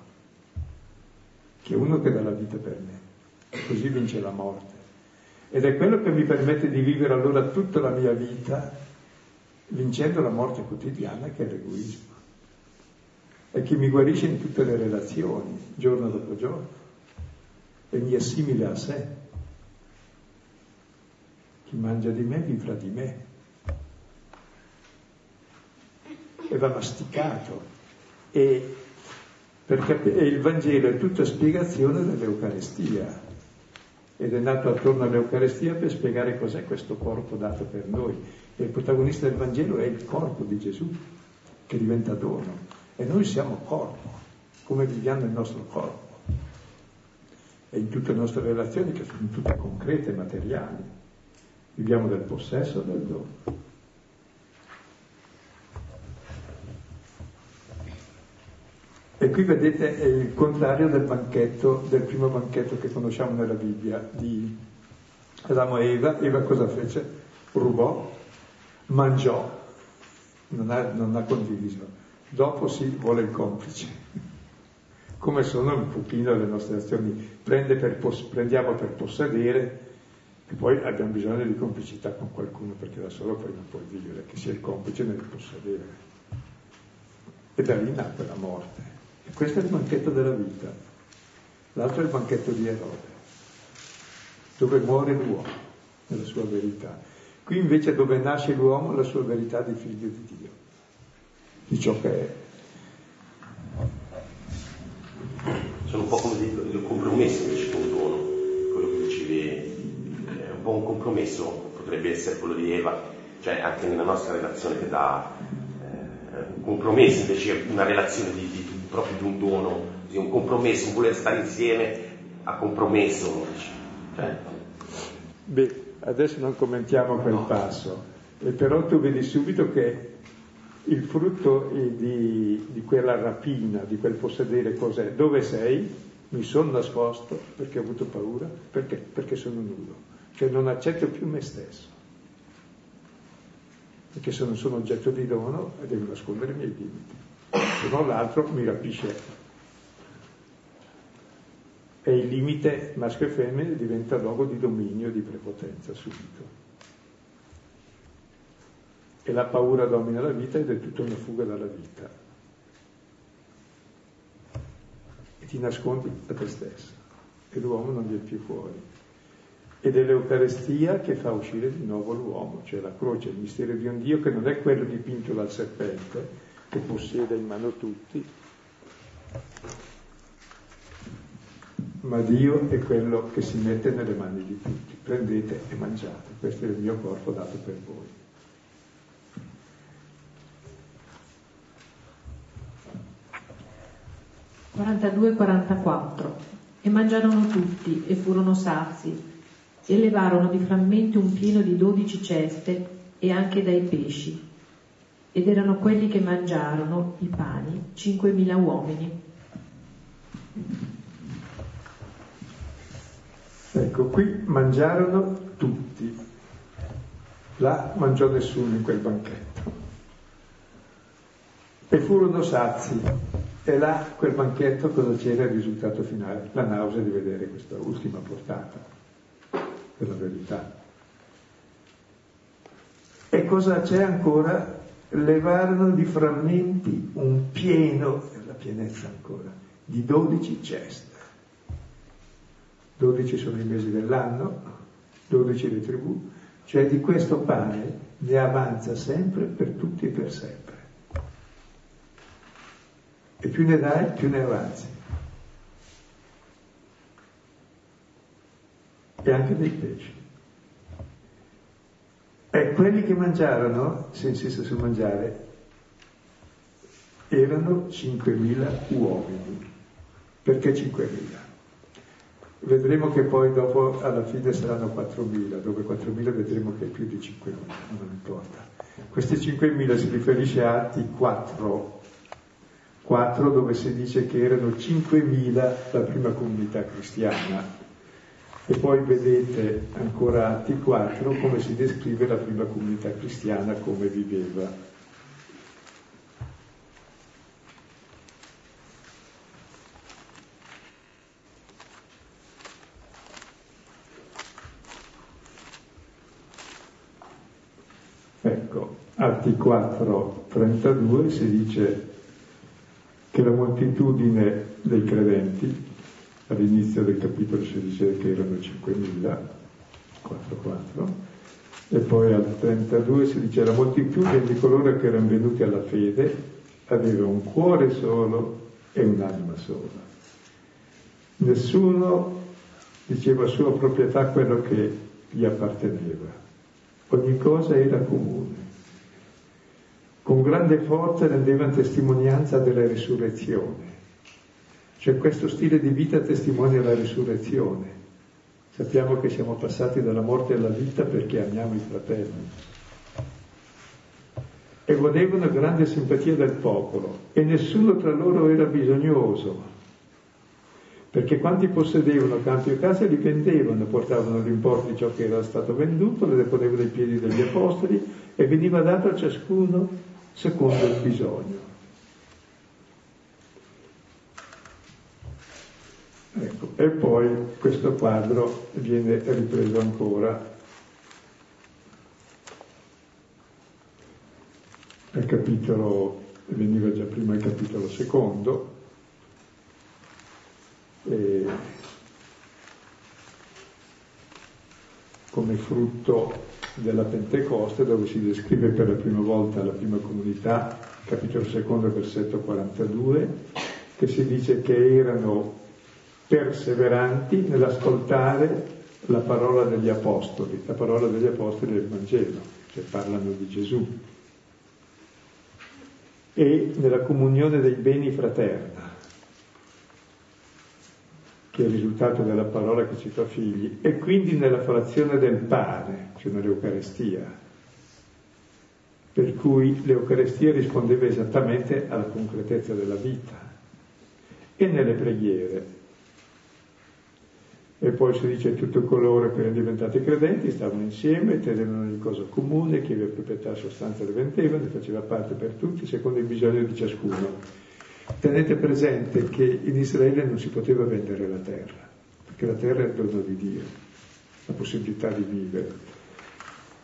che è uno che dà la vita per me così vince la morte. Ed è quello che mi permette di vivere allora tutta la mia vita vincendo la morte quotidiana che è l'egoismo. E che mi guarisce in tutte le relazioni, giorno dopo giorno, e mi assimila a sé. Chi mangia di me vivrà di me. E va masticato. E, perché, e il Vangelo è tutta spiegazione dell'Eucarestia ed è nato attorno all'Eucarestia per spiegare cos'è questo corpo dato per noi. E il protagonista del Vangelo è il corpo di Gesù, che diventa dono. E noi siamo corpo, come viviamo il nostro corpo. E in tutte le nostre relazioni, che sono tutte concrete, materiali, viviamo del possesso del dono. E qui vedete il contrario del banchetto, del primo banchetto che conosciamo nella Bibbia di Adamo e Eva. Eva cosa fece? Rubò, mangiò, non ha, non ha condiviso. Dopo si vuole il complice. [LAUGHS] Come sono un pochino le nostre azioni. Per, prendiamo per possedere e poi abbiamo bisogno di complicità con qualcuno perché da solo poi non puoi vivere, che sia il complice nel possedere. E da lì nacque la morte. Questo è il banchetto della vita. L'altro è il banchetto di Erode, dove muore l'uomo nella sua verità. Qui invece dove nasce l'uomo la sua verità di figlio di Dio, di ciò che è. Sono un po' come dei compromessi invece con dono, quello che dicevi, è un po' un compromesso, potrebbe essere quello di Eva, cioè anche nella nostra relazione che dà eh, un compromesso invece una relazione di, di proprio di un dono, di un compromesso, un voler stare insieme a compromesso. Cioè. Beh, adesso non commentiamo quel no. passo, e però tu vedi subito che il frutto di, di, quella rapina, di quel possedere cos'è? Dove sei? Mi sono nascosto perché ho avuto paura, perché? Perché sono nudo, cioè non accetto più me stesso, perché sono, sono oggetto di dono e devo nascondere i miei limiti se no l'altro mi rapisce. E il limite maschio e femmina diventa luogo di dominio di prepotenza subito. E la paura domina la vita ed è tutta una fuga dalla vita. E ti nascondi da te stesso e l'uomo non viene più fuori. Ed è l'Eucarestia che fa uscire di nuovo l'uomo, cioè la croce, il mistero di un Dio che non è quello dipinto dal serpente, che possiede in mano tutti, ma Dio è quello che si mette nelle mani di tutti. Prendete e mangiate, questo è il mio corpo dato per voi. «42-44 E mangiarono tutti e furono sazi e levarono di frammenti un pieno di dodici ceste e anche dai pesci ed erano quelli che mangiarono i pani, 5.000 uomini. Ecco, qui mangiarono tutti, là mangiò nessuno in quel banchetto. E furono sazi, e là quel banchetto cosa c'era il risultato finale? La nausea di vedere questa ultima portata della verità. E cosa c'è ancora? Levarono di frammenti un pieno, la pienezza ancora, di dodici ceste. Dodici sono i mesi dell'anno, dodici le tribù, cioè di questo pane ne avanza sempre per tutti e per sempre. E più ne dai, più ne avanzi. E anche dei pesci. E quelli che mangiarono, se insiste sul mangiare, erano 5.000 uomini. Perché 5.000? Vedremo che poi dopo alla fine saranno 4.000, dove 4.000 vedremo che è più di 5.000, non importa. Questi 5.000 si riferisce a Atti 4, 4 dove si dice che erano 5.000 la prima comunità cristiana, e poi vedete ancora Atti 4 come si descrive la prima comunità cristiana, come viveva. Ecco, Atti 4, 32 si dice che la moltitudine dei credenti all'inizio del capitolo si dice che erano 5.000, 4, e poi al 32 si dice la moltitudine di coloro che erano venuti alla fede aveva un cuore solo e un'anima sola. Nessuno diceva sua proprietà quello che gli apparteneva, ogni cosa era comune. con grande forza rendevano testimonianza della risurrezione. Cioè questo stile di vita testimonia la risurrezione. Sappiamo che siamo passati dalla morte alla vita perché amiamo i fratelli. E godevano grande simpatia del popolo e nessuno tra loro era bisognoso, perché quanti possedevano campi o case li vendevano, portavano l'importo di ciò che era stato venduto, le deponevano ai piedi degli apostoli e veniva dato a ciascuno secondo il bisogno. Ecco, e poi questo quadro viene ripreso ancora. Al capitolo, veniva già prima il capitolo secondo, come frutto della Pentecoste dove si descrive per la prima volta la prima comunità, capitolo secondo, versetto 42, che si dice che erano perseveranti nell'ascoltare la parola degli apostoli, la parola degli apostoli del Vangelo, che parlano di Gesù, e nella comunione dei beni fraterna che è il risultato della parola che ci fa figli, e quindi nella frazione del pane, cioè nell'Eucarestia. Per cui l'Eucarestia rispondeva esattamente alla concretezza della vita e nelle preghiere. E poi si dice tutti coloro che erano diventati credenti stavano insieme, tenevano ogni cosa comune, chi aveva proprietà sostanza le vendeva, ne faceva parte per tutti, secondo il bisogno di ciascuno Tenete presente che in Israele non si poteva vendere la terra, perché la terra è il dono di Dio, la possibilità di vivere.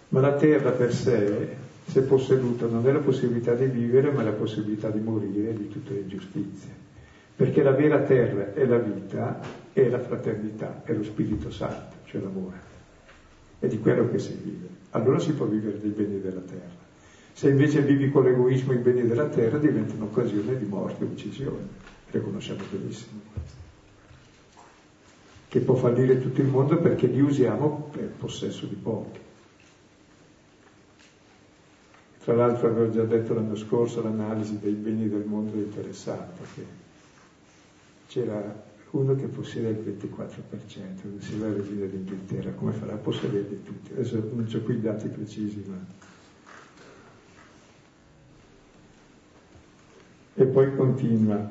Ma la terra per sé, se posseduta, non è la possibilità di vivere, ma la possibilità di morire di tutte le ingiustizie. Perché la vera terra è la vita, è la fraternità, è lo Spirito Santo, cioè l'amore. È di quello che si vive. Allora si può vivere dei beni della terra. Se invece vivi con l'egoismo i beni della terra diventa un'occasione di morte e uccisione. Le conosciamo benissimo questo. Che può fallire tutto il mondo perché li usiamo per possesso di pochi. Tra l'altro avevo già detto l'anno scorso l'analisi dei beni del mondo interessante, che c'era uno che possiede il 24%, si va a regina d'Inghilterra, come farà a possederli tutti? Adesso non ho qui i dati precisi, ma E poi continua.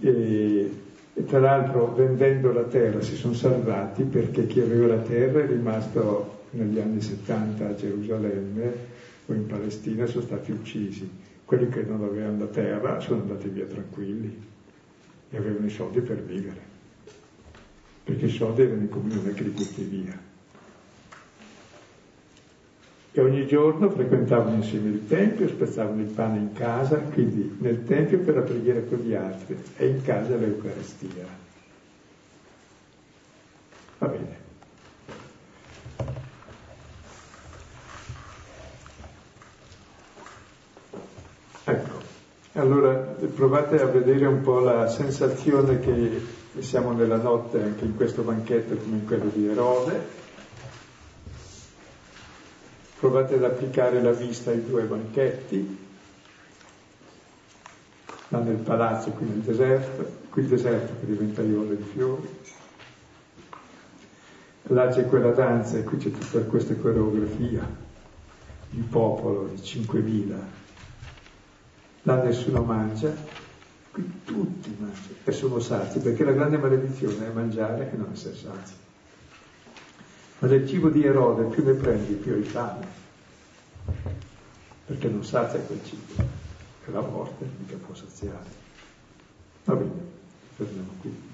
E, e tra l'altro vendendo la terra si sono salvati perché chi aveva la terra è rimasto negli anni 70 a Gerusalemme o in Palestina sono stati uccisi. Quelli che non avevano la terra sono andati via tranquilli e avevano i soldi per vivere, perché i soldi erano in comunione che li butti via e ogni giorno frequentavano insieme il Tempio, spezzavano il pane in casa, quindi nel Tempio per la preghiera con gli altri e in casa l'Eucarestia. Va bene. Ecco, allora provate a vedere un po' la sensazione che siamo nella notte anche in questo banchetto come in quello di Erode, provate ad applicare la vista ai due banchetti, là nel palazzo, qui nel deserto, qui il deserto che diventa aiuole di fiori, là c'è quella danza e qui c'è tutta questa coreografia di popolo di 5.000, là nessuno mangia, qui tutti mangiano e sono sazi, perché la grande maledizione è mangiare e non essere sazi. Ma del cibo di Erode più ne prendi più hai fame, perché non sazia quel cibo, e la morte mica può saziare. Va bene, fermiamo qui.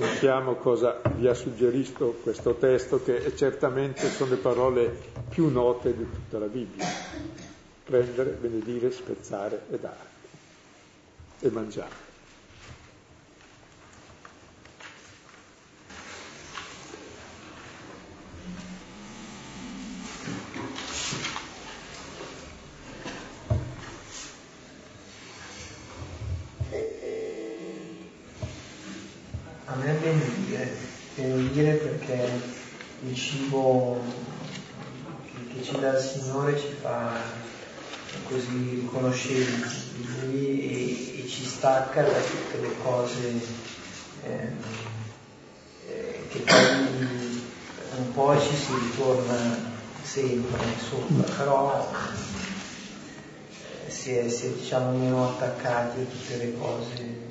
Sentiamo cosa vi ha suggerito questo testo, che certamente sono le parole più note di tutta la Bibbia, prendere, benedire, spezzare e dare e mangiare. conoscenza di lui e, e, ci stacca da tutte le cose eh, eh, che poi un po' ci si ritorna sempre sopra, però eh, si, è, si è diciamo meno attaccati a tutte le cose.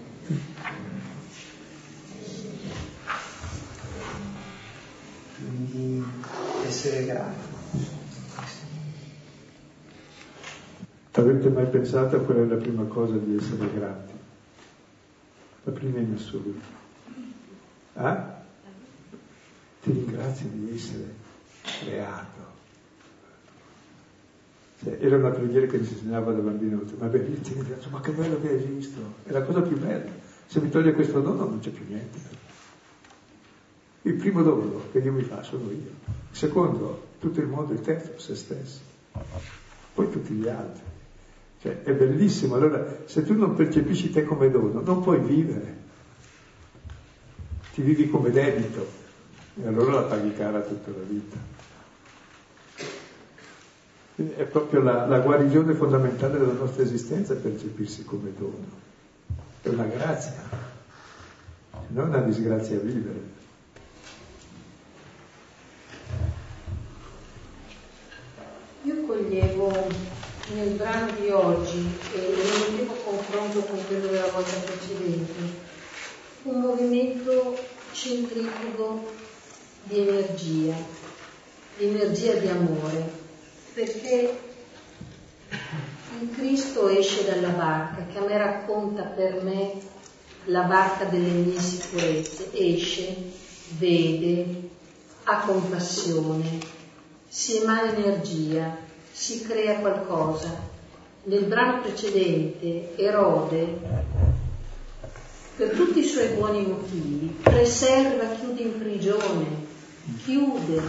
Quindi essere grati. Avete mai pensato qual è la prima cosa di essere grati? La prima in assoluto. Eh? Ti ringrazio di essere creato. Cioè, era una preghiera che mi insegnava da bambino, ma beh, ti ringrazio, ma che bello che esisto, è la cosa più bella. Se mi toglie questo dono non c'è più niente. Il primo dono che Dio mi fa sono io. Il secondo, tutto il mondo, il terzo, se stesso. Poi tutti gli altri. Cioè, è bellissimo. Allora, se tu non percepisci te come dono, non puoi vivere. Ti vivi come debito e allora la paghi cara tutta la vita. È proprio la, la guarigione fondamentale della nostra esistenza percepirsi come dono. È una grazia, non una disgrazia a vivere. Io coglievo nel brano di oggi e lo mettevo confronto con quello della volta precedente, un movimento centrifugo di energia, di energia di amore, perché il Cristo esce dalla barca, che a me racconta per me la barca delle mie sicurezze, esce, vede, ha compassione, si emana energia, si crea qualcosa. Nel brano precedente Erode, per tutti i suoi buoni motivi, preserva, chiude in prigione, chiude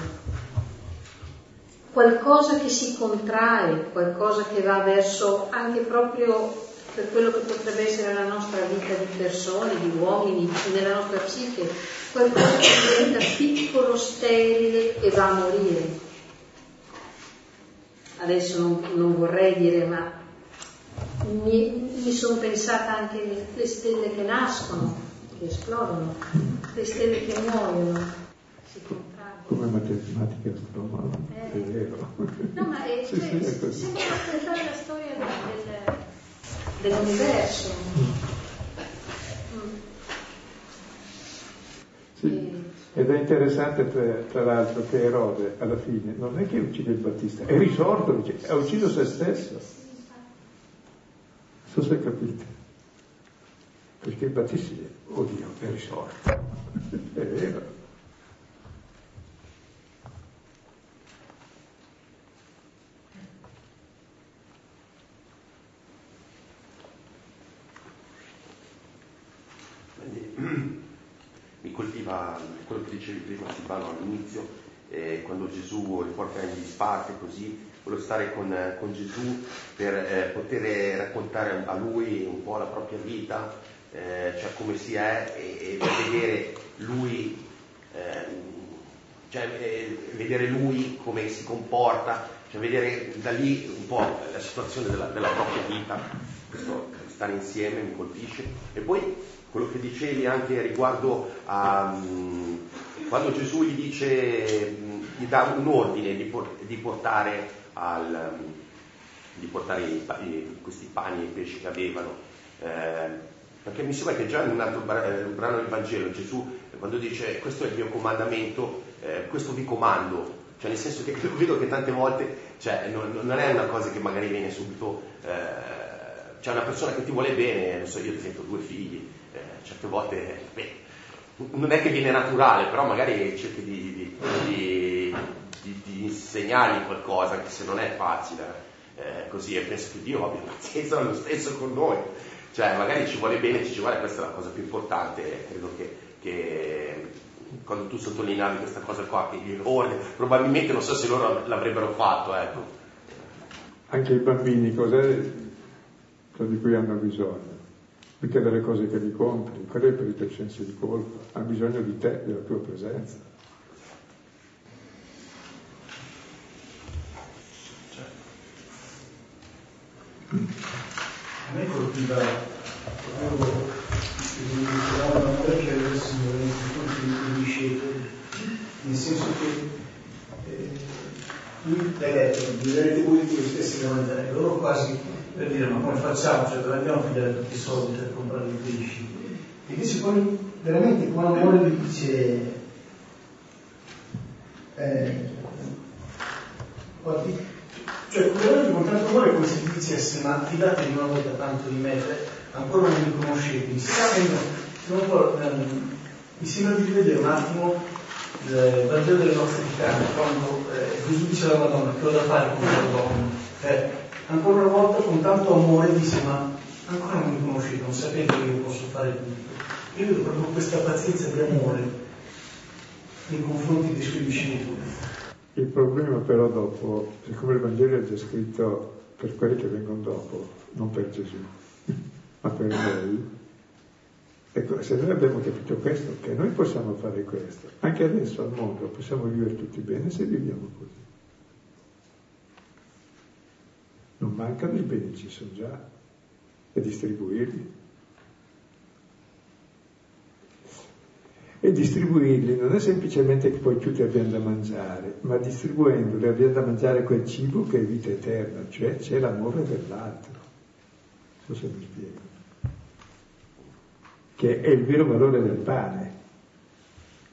qualcosa che si contrae, qualcosa che va verso anche proprio per quello che potrebbe essere la nostra vita di persone, di uomini, nella nostra psiche, qualcosa che diventa piccolo, sterile e va a morire adesso non, non vorrei dire, ma mi, mi sono pensata anche le stelle che nascono, che esplodono, le stelle che muoiono. Come matematica astronomica, eh. è vero. No, ma è, [LAUGHS] sì, cioè, sì, è sembra raccontare la storia del, dell'universo. Mm. Sì. E, ed è interessante tra, l'altro che Erode alla fine non è che uccide il Battista, è risorto, ha ucciso se stesso. Non so se capite. Perché il Battista oddio, è risorto. [LAUGHS] è vero. Colpiva quello che dicevi prima Silvano all'inizio, eh, quando Gesù li porta in disparte così, quello stare con, con Gesù per eh, poter raccontare a lui un po' la propria vita, eh, cioè come si è e, e vedere lui, ehm, cioè, eh, vedere lui come si comporta, cioè vedere da lì un po' la situazione della, della propria vita, questo stare insieme mi colpisce. E poi quello che dicevi anche riguardo a um, quando Gesù gli dice, um, gli dà un ordine di, di portare, al, um, di portare i, questi pani e i pesci che avevano. Eh, perché mi sembra che già in un altro eh, brano del Vangelo Gesù quando dice questo è il mio comandamento, eh, questo vi comando, cioè nel senso che [LAUGHS] vedo che tante volte cioè, non, non, è una cosa che magari viene subito, eh, c'è una persona che ti vuole bene, non so, io esempio ho due figli, eh, certe volte, beh, non è che viene naturale, però magari cerchi di, di, di, di insegnargli qualcosa, anche se non è facile. eh, così e penso che Dio abbia [LAUGHS] pazienza lo stesso con noi. Cioè, magari ci vuole bene, ci vuole, questa è la cosa più importante, credo che, che quando tu sottolineavi questa cosa qua, che loro, probabilmente non so se loro l'avrebbero fatto, ecco. Anche i bambini, cos'è di cui hanno bisogno? Mica delle cose che li compri, quello è per il tuo senso di colpa, hanno bisogno di te, della tua presenza. A me colpiva amore che aveva il Signore confronti dei discepoli, nel senso che eh, lui l'hai detto, direte voi stessi davanti loro quasi per dire ma come facciamo, cioè dove andiamo a pigliare tutti i soldi per comprare i pesci? E invece poi veramente amore lui dice eh, cioè veramente con tanto amore come se ti dicesse ma fidatevi una volta tanto di me, cioè, ancora non mi conoscete, mi sembra, ehm, mi sembra di vedere un attimo il Vangelo delle nostre carne, quando eh, Gesù dice alla Madonna che ho da fare con la donna. Eh, ancora una volta con tanto amore dice ma ancora non mi conoscete, non sapete che io posso fare tutto. Io vedo proprio questa pazienza di amore nei confronti dei suoi discepoli. Il problema però dopo, siccome il Vangelo è già scritto per quelli che vengono dopo, non per Gesù, [LAUGHS] ma per noi, ecco, se noi abbiamo capito questo, che noi possiamo fare questo, anche adesso al mondo possiamo vivere tutti bene se viviamo così. Non mancano i beni, ci sono già, e distribuirli. E distribuirli non è semplicemente che poi tutti abbiamo da mangiare, ma distribuendoli abbiamo da mangiare quel cibo che è vita eterna, cioè c'è l'amore dell'altro. Non so se mi spiego. Che è il vero valore del pane.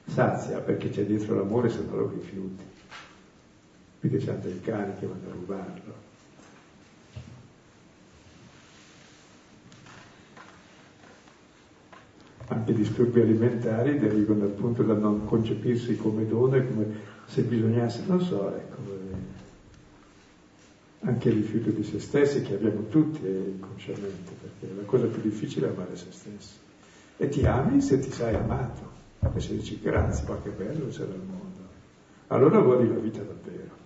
Sazia perché c'è dietro l'amore, se no lo rifiuti. Perché c'è dei cani che vanno a rubarlo. Anche disturbi alimentari derivano appunto dal non concepirsi come dono e come se bisognasse, non so, ecco, eh, anche il rifiuto di se stessi che abbiamo tutti eh, inconsciamente, perché la cosa più difficile è amare se stessi. E ti ami se ti sai amato, e se dici grazie, ma che bello c'è nel mondo. Allora vuoi la vita davvero.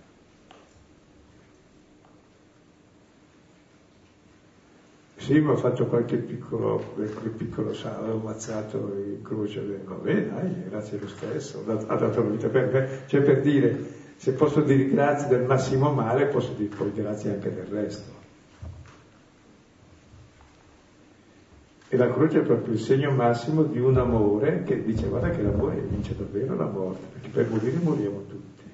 Sì, ma ho fatto qualche piccolo, qualche piccolo salto, ho ammazzato in croce, vabbè dai, grazie lo stesso, ha dato la vita per me. Cioè per dire, se posso dire grazie del massimo male, posso dire poi grazie anche del resto. E la croce è proprio il segno massimo di un amore che dice guarda che l'amore vince davvero la morte, perché per morire moriamo tutti.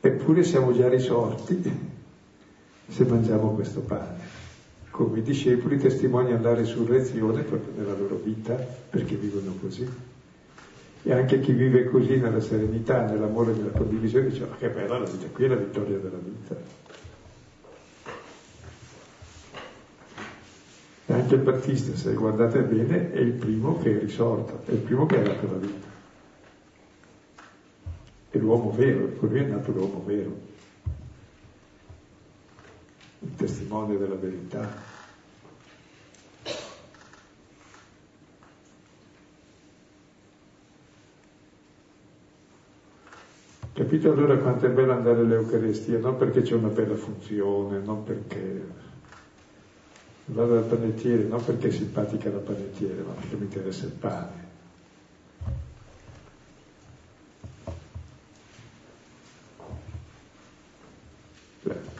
Eppure siamo già risorti [LAUGHS] se mangiamo questo pane come i discepoli testimoniano la risurrezione proprio nella loro vita perché vivono così. E anche chi vive così nella serenità, nell'amore, nella condivisione dice ma che bella la vita, qui è la vittoria della vita. E anche il Battista, se guardate bene, è il primo che è risorto, è il primo che ha dato la vita. È l'uomo vero, con lui è nato l'uomo vero il testimone della verità. Capito allora quanto è bello andare all'Eucaristia? Non perché c'è una bella funzione, non perché vado al panettiere, non perché è simpatica la panettiere, ma perché mi interessa il pane.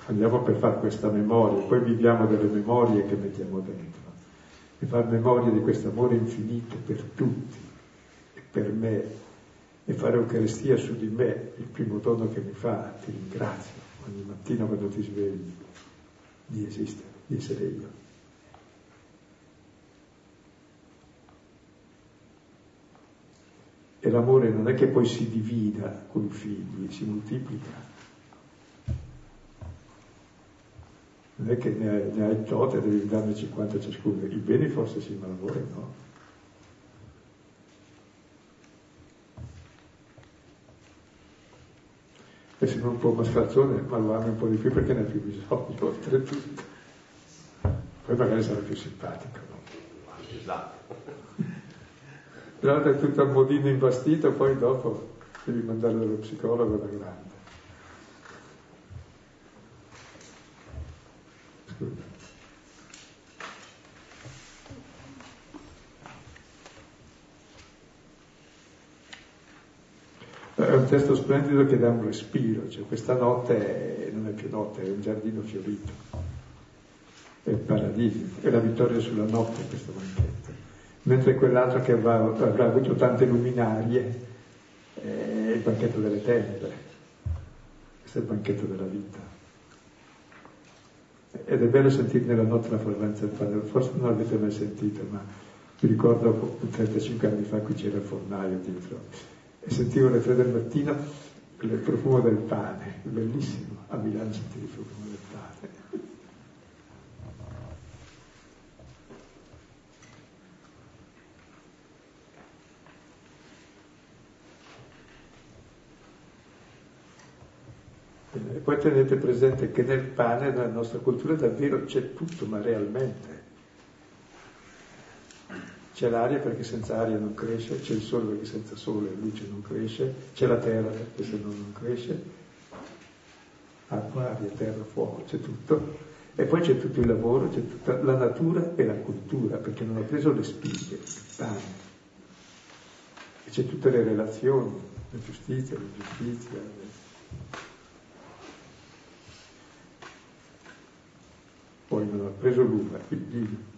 Andiamo per fare questa memoria, poi viviamo delle memorie che mettiamo dentro. E fare memoria di questo amore infinito per tutti e per me e fare Eucaristia su di me, il primo dono che mi fa, ti ringrazio ogni mattina quando ti svegli di esistere, di essere io. E l'amore non è che poi si divida con i figli, si moltiplica. Non è che ne hai, ne hai tot e devi darne 50 ciascuno, i beni forse sì, ma l'amore no. E se non un po' mascalzone, ma lo ami un po' di più perché ne ha più bisogno, [LAUGHS] oltretutto. Poi magari sarà più simpatico, no? Esatto. Però è tutto a modino imbastito, poi dopo devi mandare dallo psicologo da grande. Scusa. È un testo splendido che dà un respiro, cioè questa notte non è più notte, è un giardino fiorito, è il paradiso, è la vittoria sulla notte questo banchetto, mentre quell'altro che avrà, avuto tante luminarie è il banchetto delle tenebre, questo è il banchetto della vita. Ed è bello sentire nella notte la fragranza del pane, forse non l'avete mai sentito, ma mi ricordo 35 anni fa qui c'era il fornaio dietro e sentivo alle tre del mattino il profumo del pane, bellissimo, a Milano sentivo il profumo del pane. E poi tenete presente che nel pane, nella nostra cultura, davvero c'è tutto, ma realmente. C'è l'aria perché senza aria non cresce, c'è il sole perché senza sole e luce non cresce, c'è la terra perché se no non cresce, acqua, aria, terra, fuoco, c'è tutto. E poi c'è tutto il lavoro, c'è tutta la natura e la cultura, perché non ha preso le spighe, pane. E c'è tutte le relazioni, la giustizia, l'ingiustizia. Poi non ha preso l'uva, il vino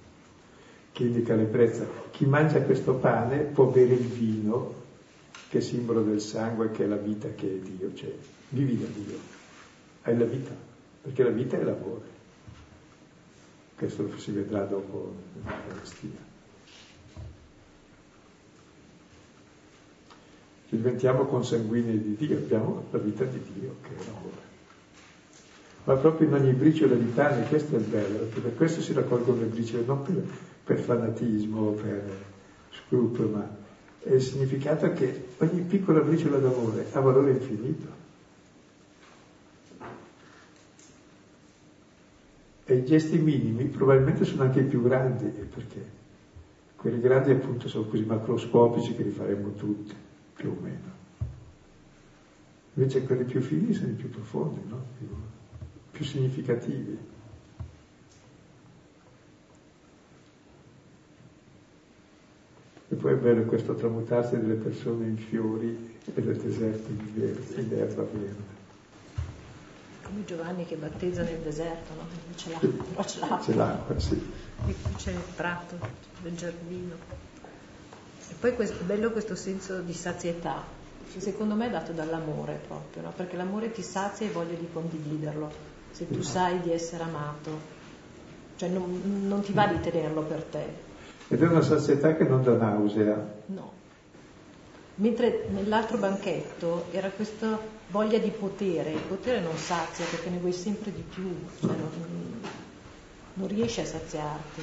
che indica l'ebbrezza. Chi mangia questo pane può bere il vino, che è simbolo del sangue, che è la vita, che è Dio, cioè vivi da Dio, hai la vita, perché la vita è lavoro. Questo si vedrà dopo nell'Eucaristia. Ci diventiamo consanguinei di Dio, abbiamo la vita di Dio che è lavoro ma proprio in ogni briciola di pane, questo è il bello, perché per questo si raccolgono le briciole, non per per fanatismo, per scrupolo, ma è il significato che ogni piccola briciola d'amore ha valore infinito. E i gesti minimi probabilmente sono anche i più grandi, perché quelli grandi appunto sono così macroscopici che li faremo tutti, più o meno. Invece quelli più fini sono i più profondi, no? più, più significativi. E poi è bello questo tramutarsi delle persone in fiori e del deserto in, verde, in erba verde. Come Giovanni che battezza nel deserto, no? C'è l'acqua, c'è l'acqua. C'è l'acqua, sì. E qui c'è il prato, il giardino. E poi questo, è bello questo senso di sazietà, secondo me è dato dall'amore proprio, no? perché l'amore ti sazia e voglia di condividerlo, se tu sai di essere amato, cioè non, non ti va di tenerlo per te, ed è una sazietà che non dà nausea. No. Mentre nell'altro banchetto era questa voglia di potere, il potere non sazia perché ne vuoi sempre di più, cioè non, non riesci a saziarti.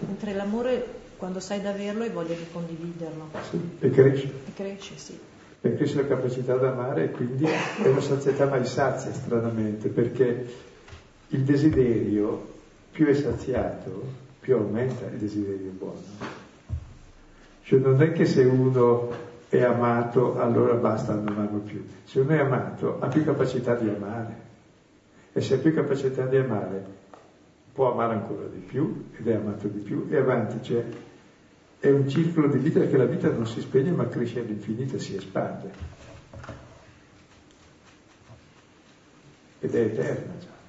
Mentre l'amore, quando sai di averlo, hai voglia di condividerlo. Sì, e cresce. E cresce, sì. E cresce la capacità d'amare e quindi è una sazietà mai sazia, stranamente, perché il desiderio più è saziato, più aumenta il desiderio buono. Cioè non è che se uno è amato allora basta, non amarlo più. Se uno è amato ha più capacità di amare e se ha più capacità di amare può amare ancora di più ed è amato di più e avanti, cioè è un circolo di vita perché la vita non si spegne ma cresce all'infinito e si espande. Ed è eterna già.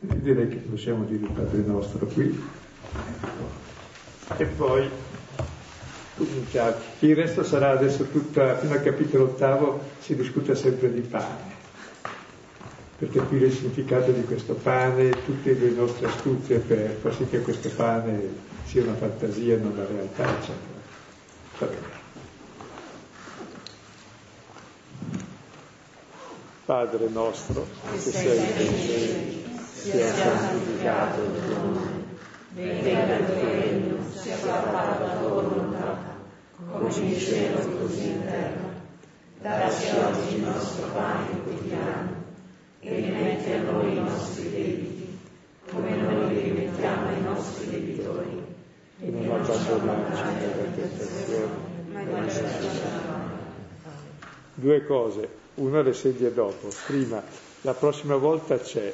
Direi che possiamo dire il Padre nostro qui e poi cominciare. Il resto sarà adesso tutta, fino al capitolo ottavo si discute sempre di pane, per capire il significato di questo pane, tutte le nostre astuzie per far sì che questo pane sia una fantasia non la realtà, eccetera. Va bene. Padre nostro, che sei nei cieli sia santificato il tuo nome, venga il tuo regno, sia fatta la tua volontà, come in cielo così in terra. Dacci oggi il nostro pane quotidiano e rimetti a noi i nostri debiti, come noi li rimettiamo ai nostri debitori. E non abbandonarci nella tentazione, ma ci Due cose, una le segue dopo. Prima, la prossima volta c'è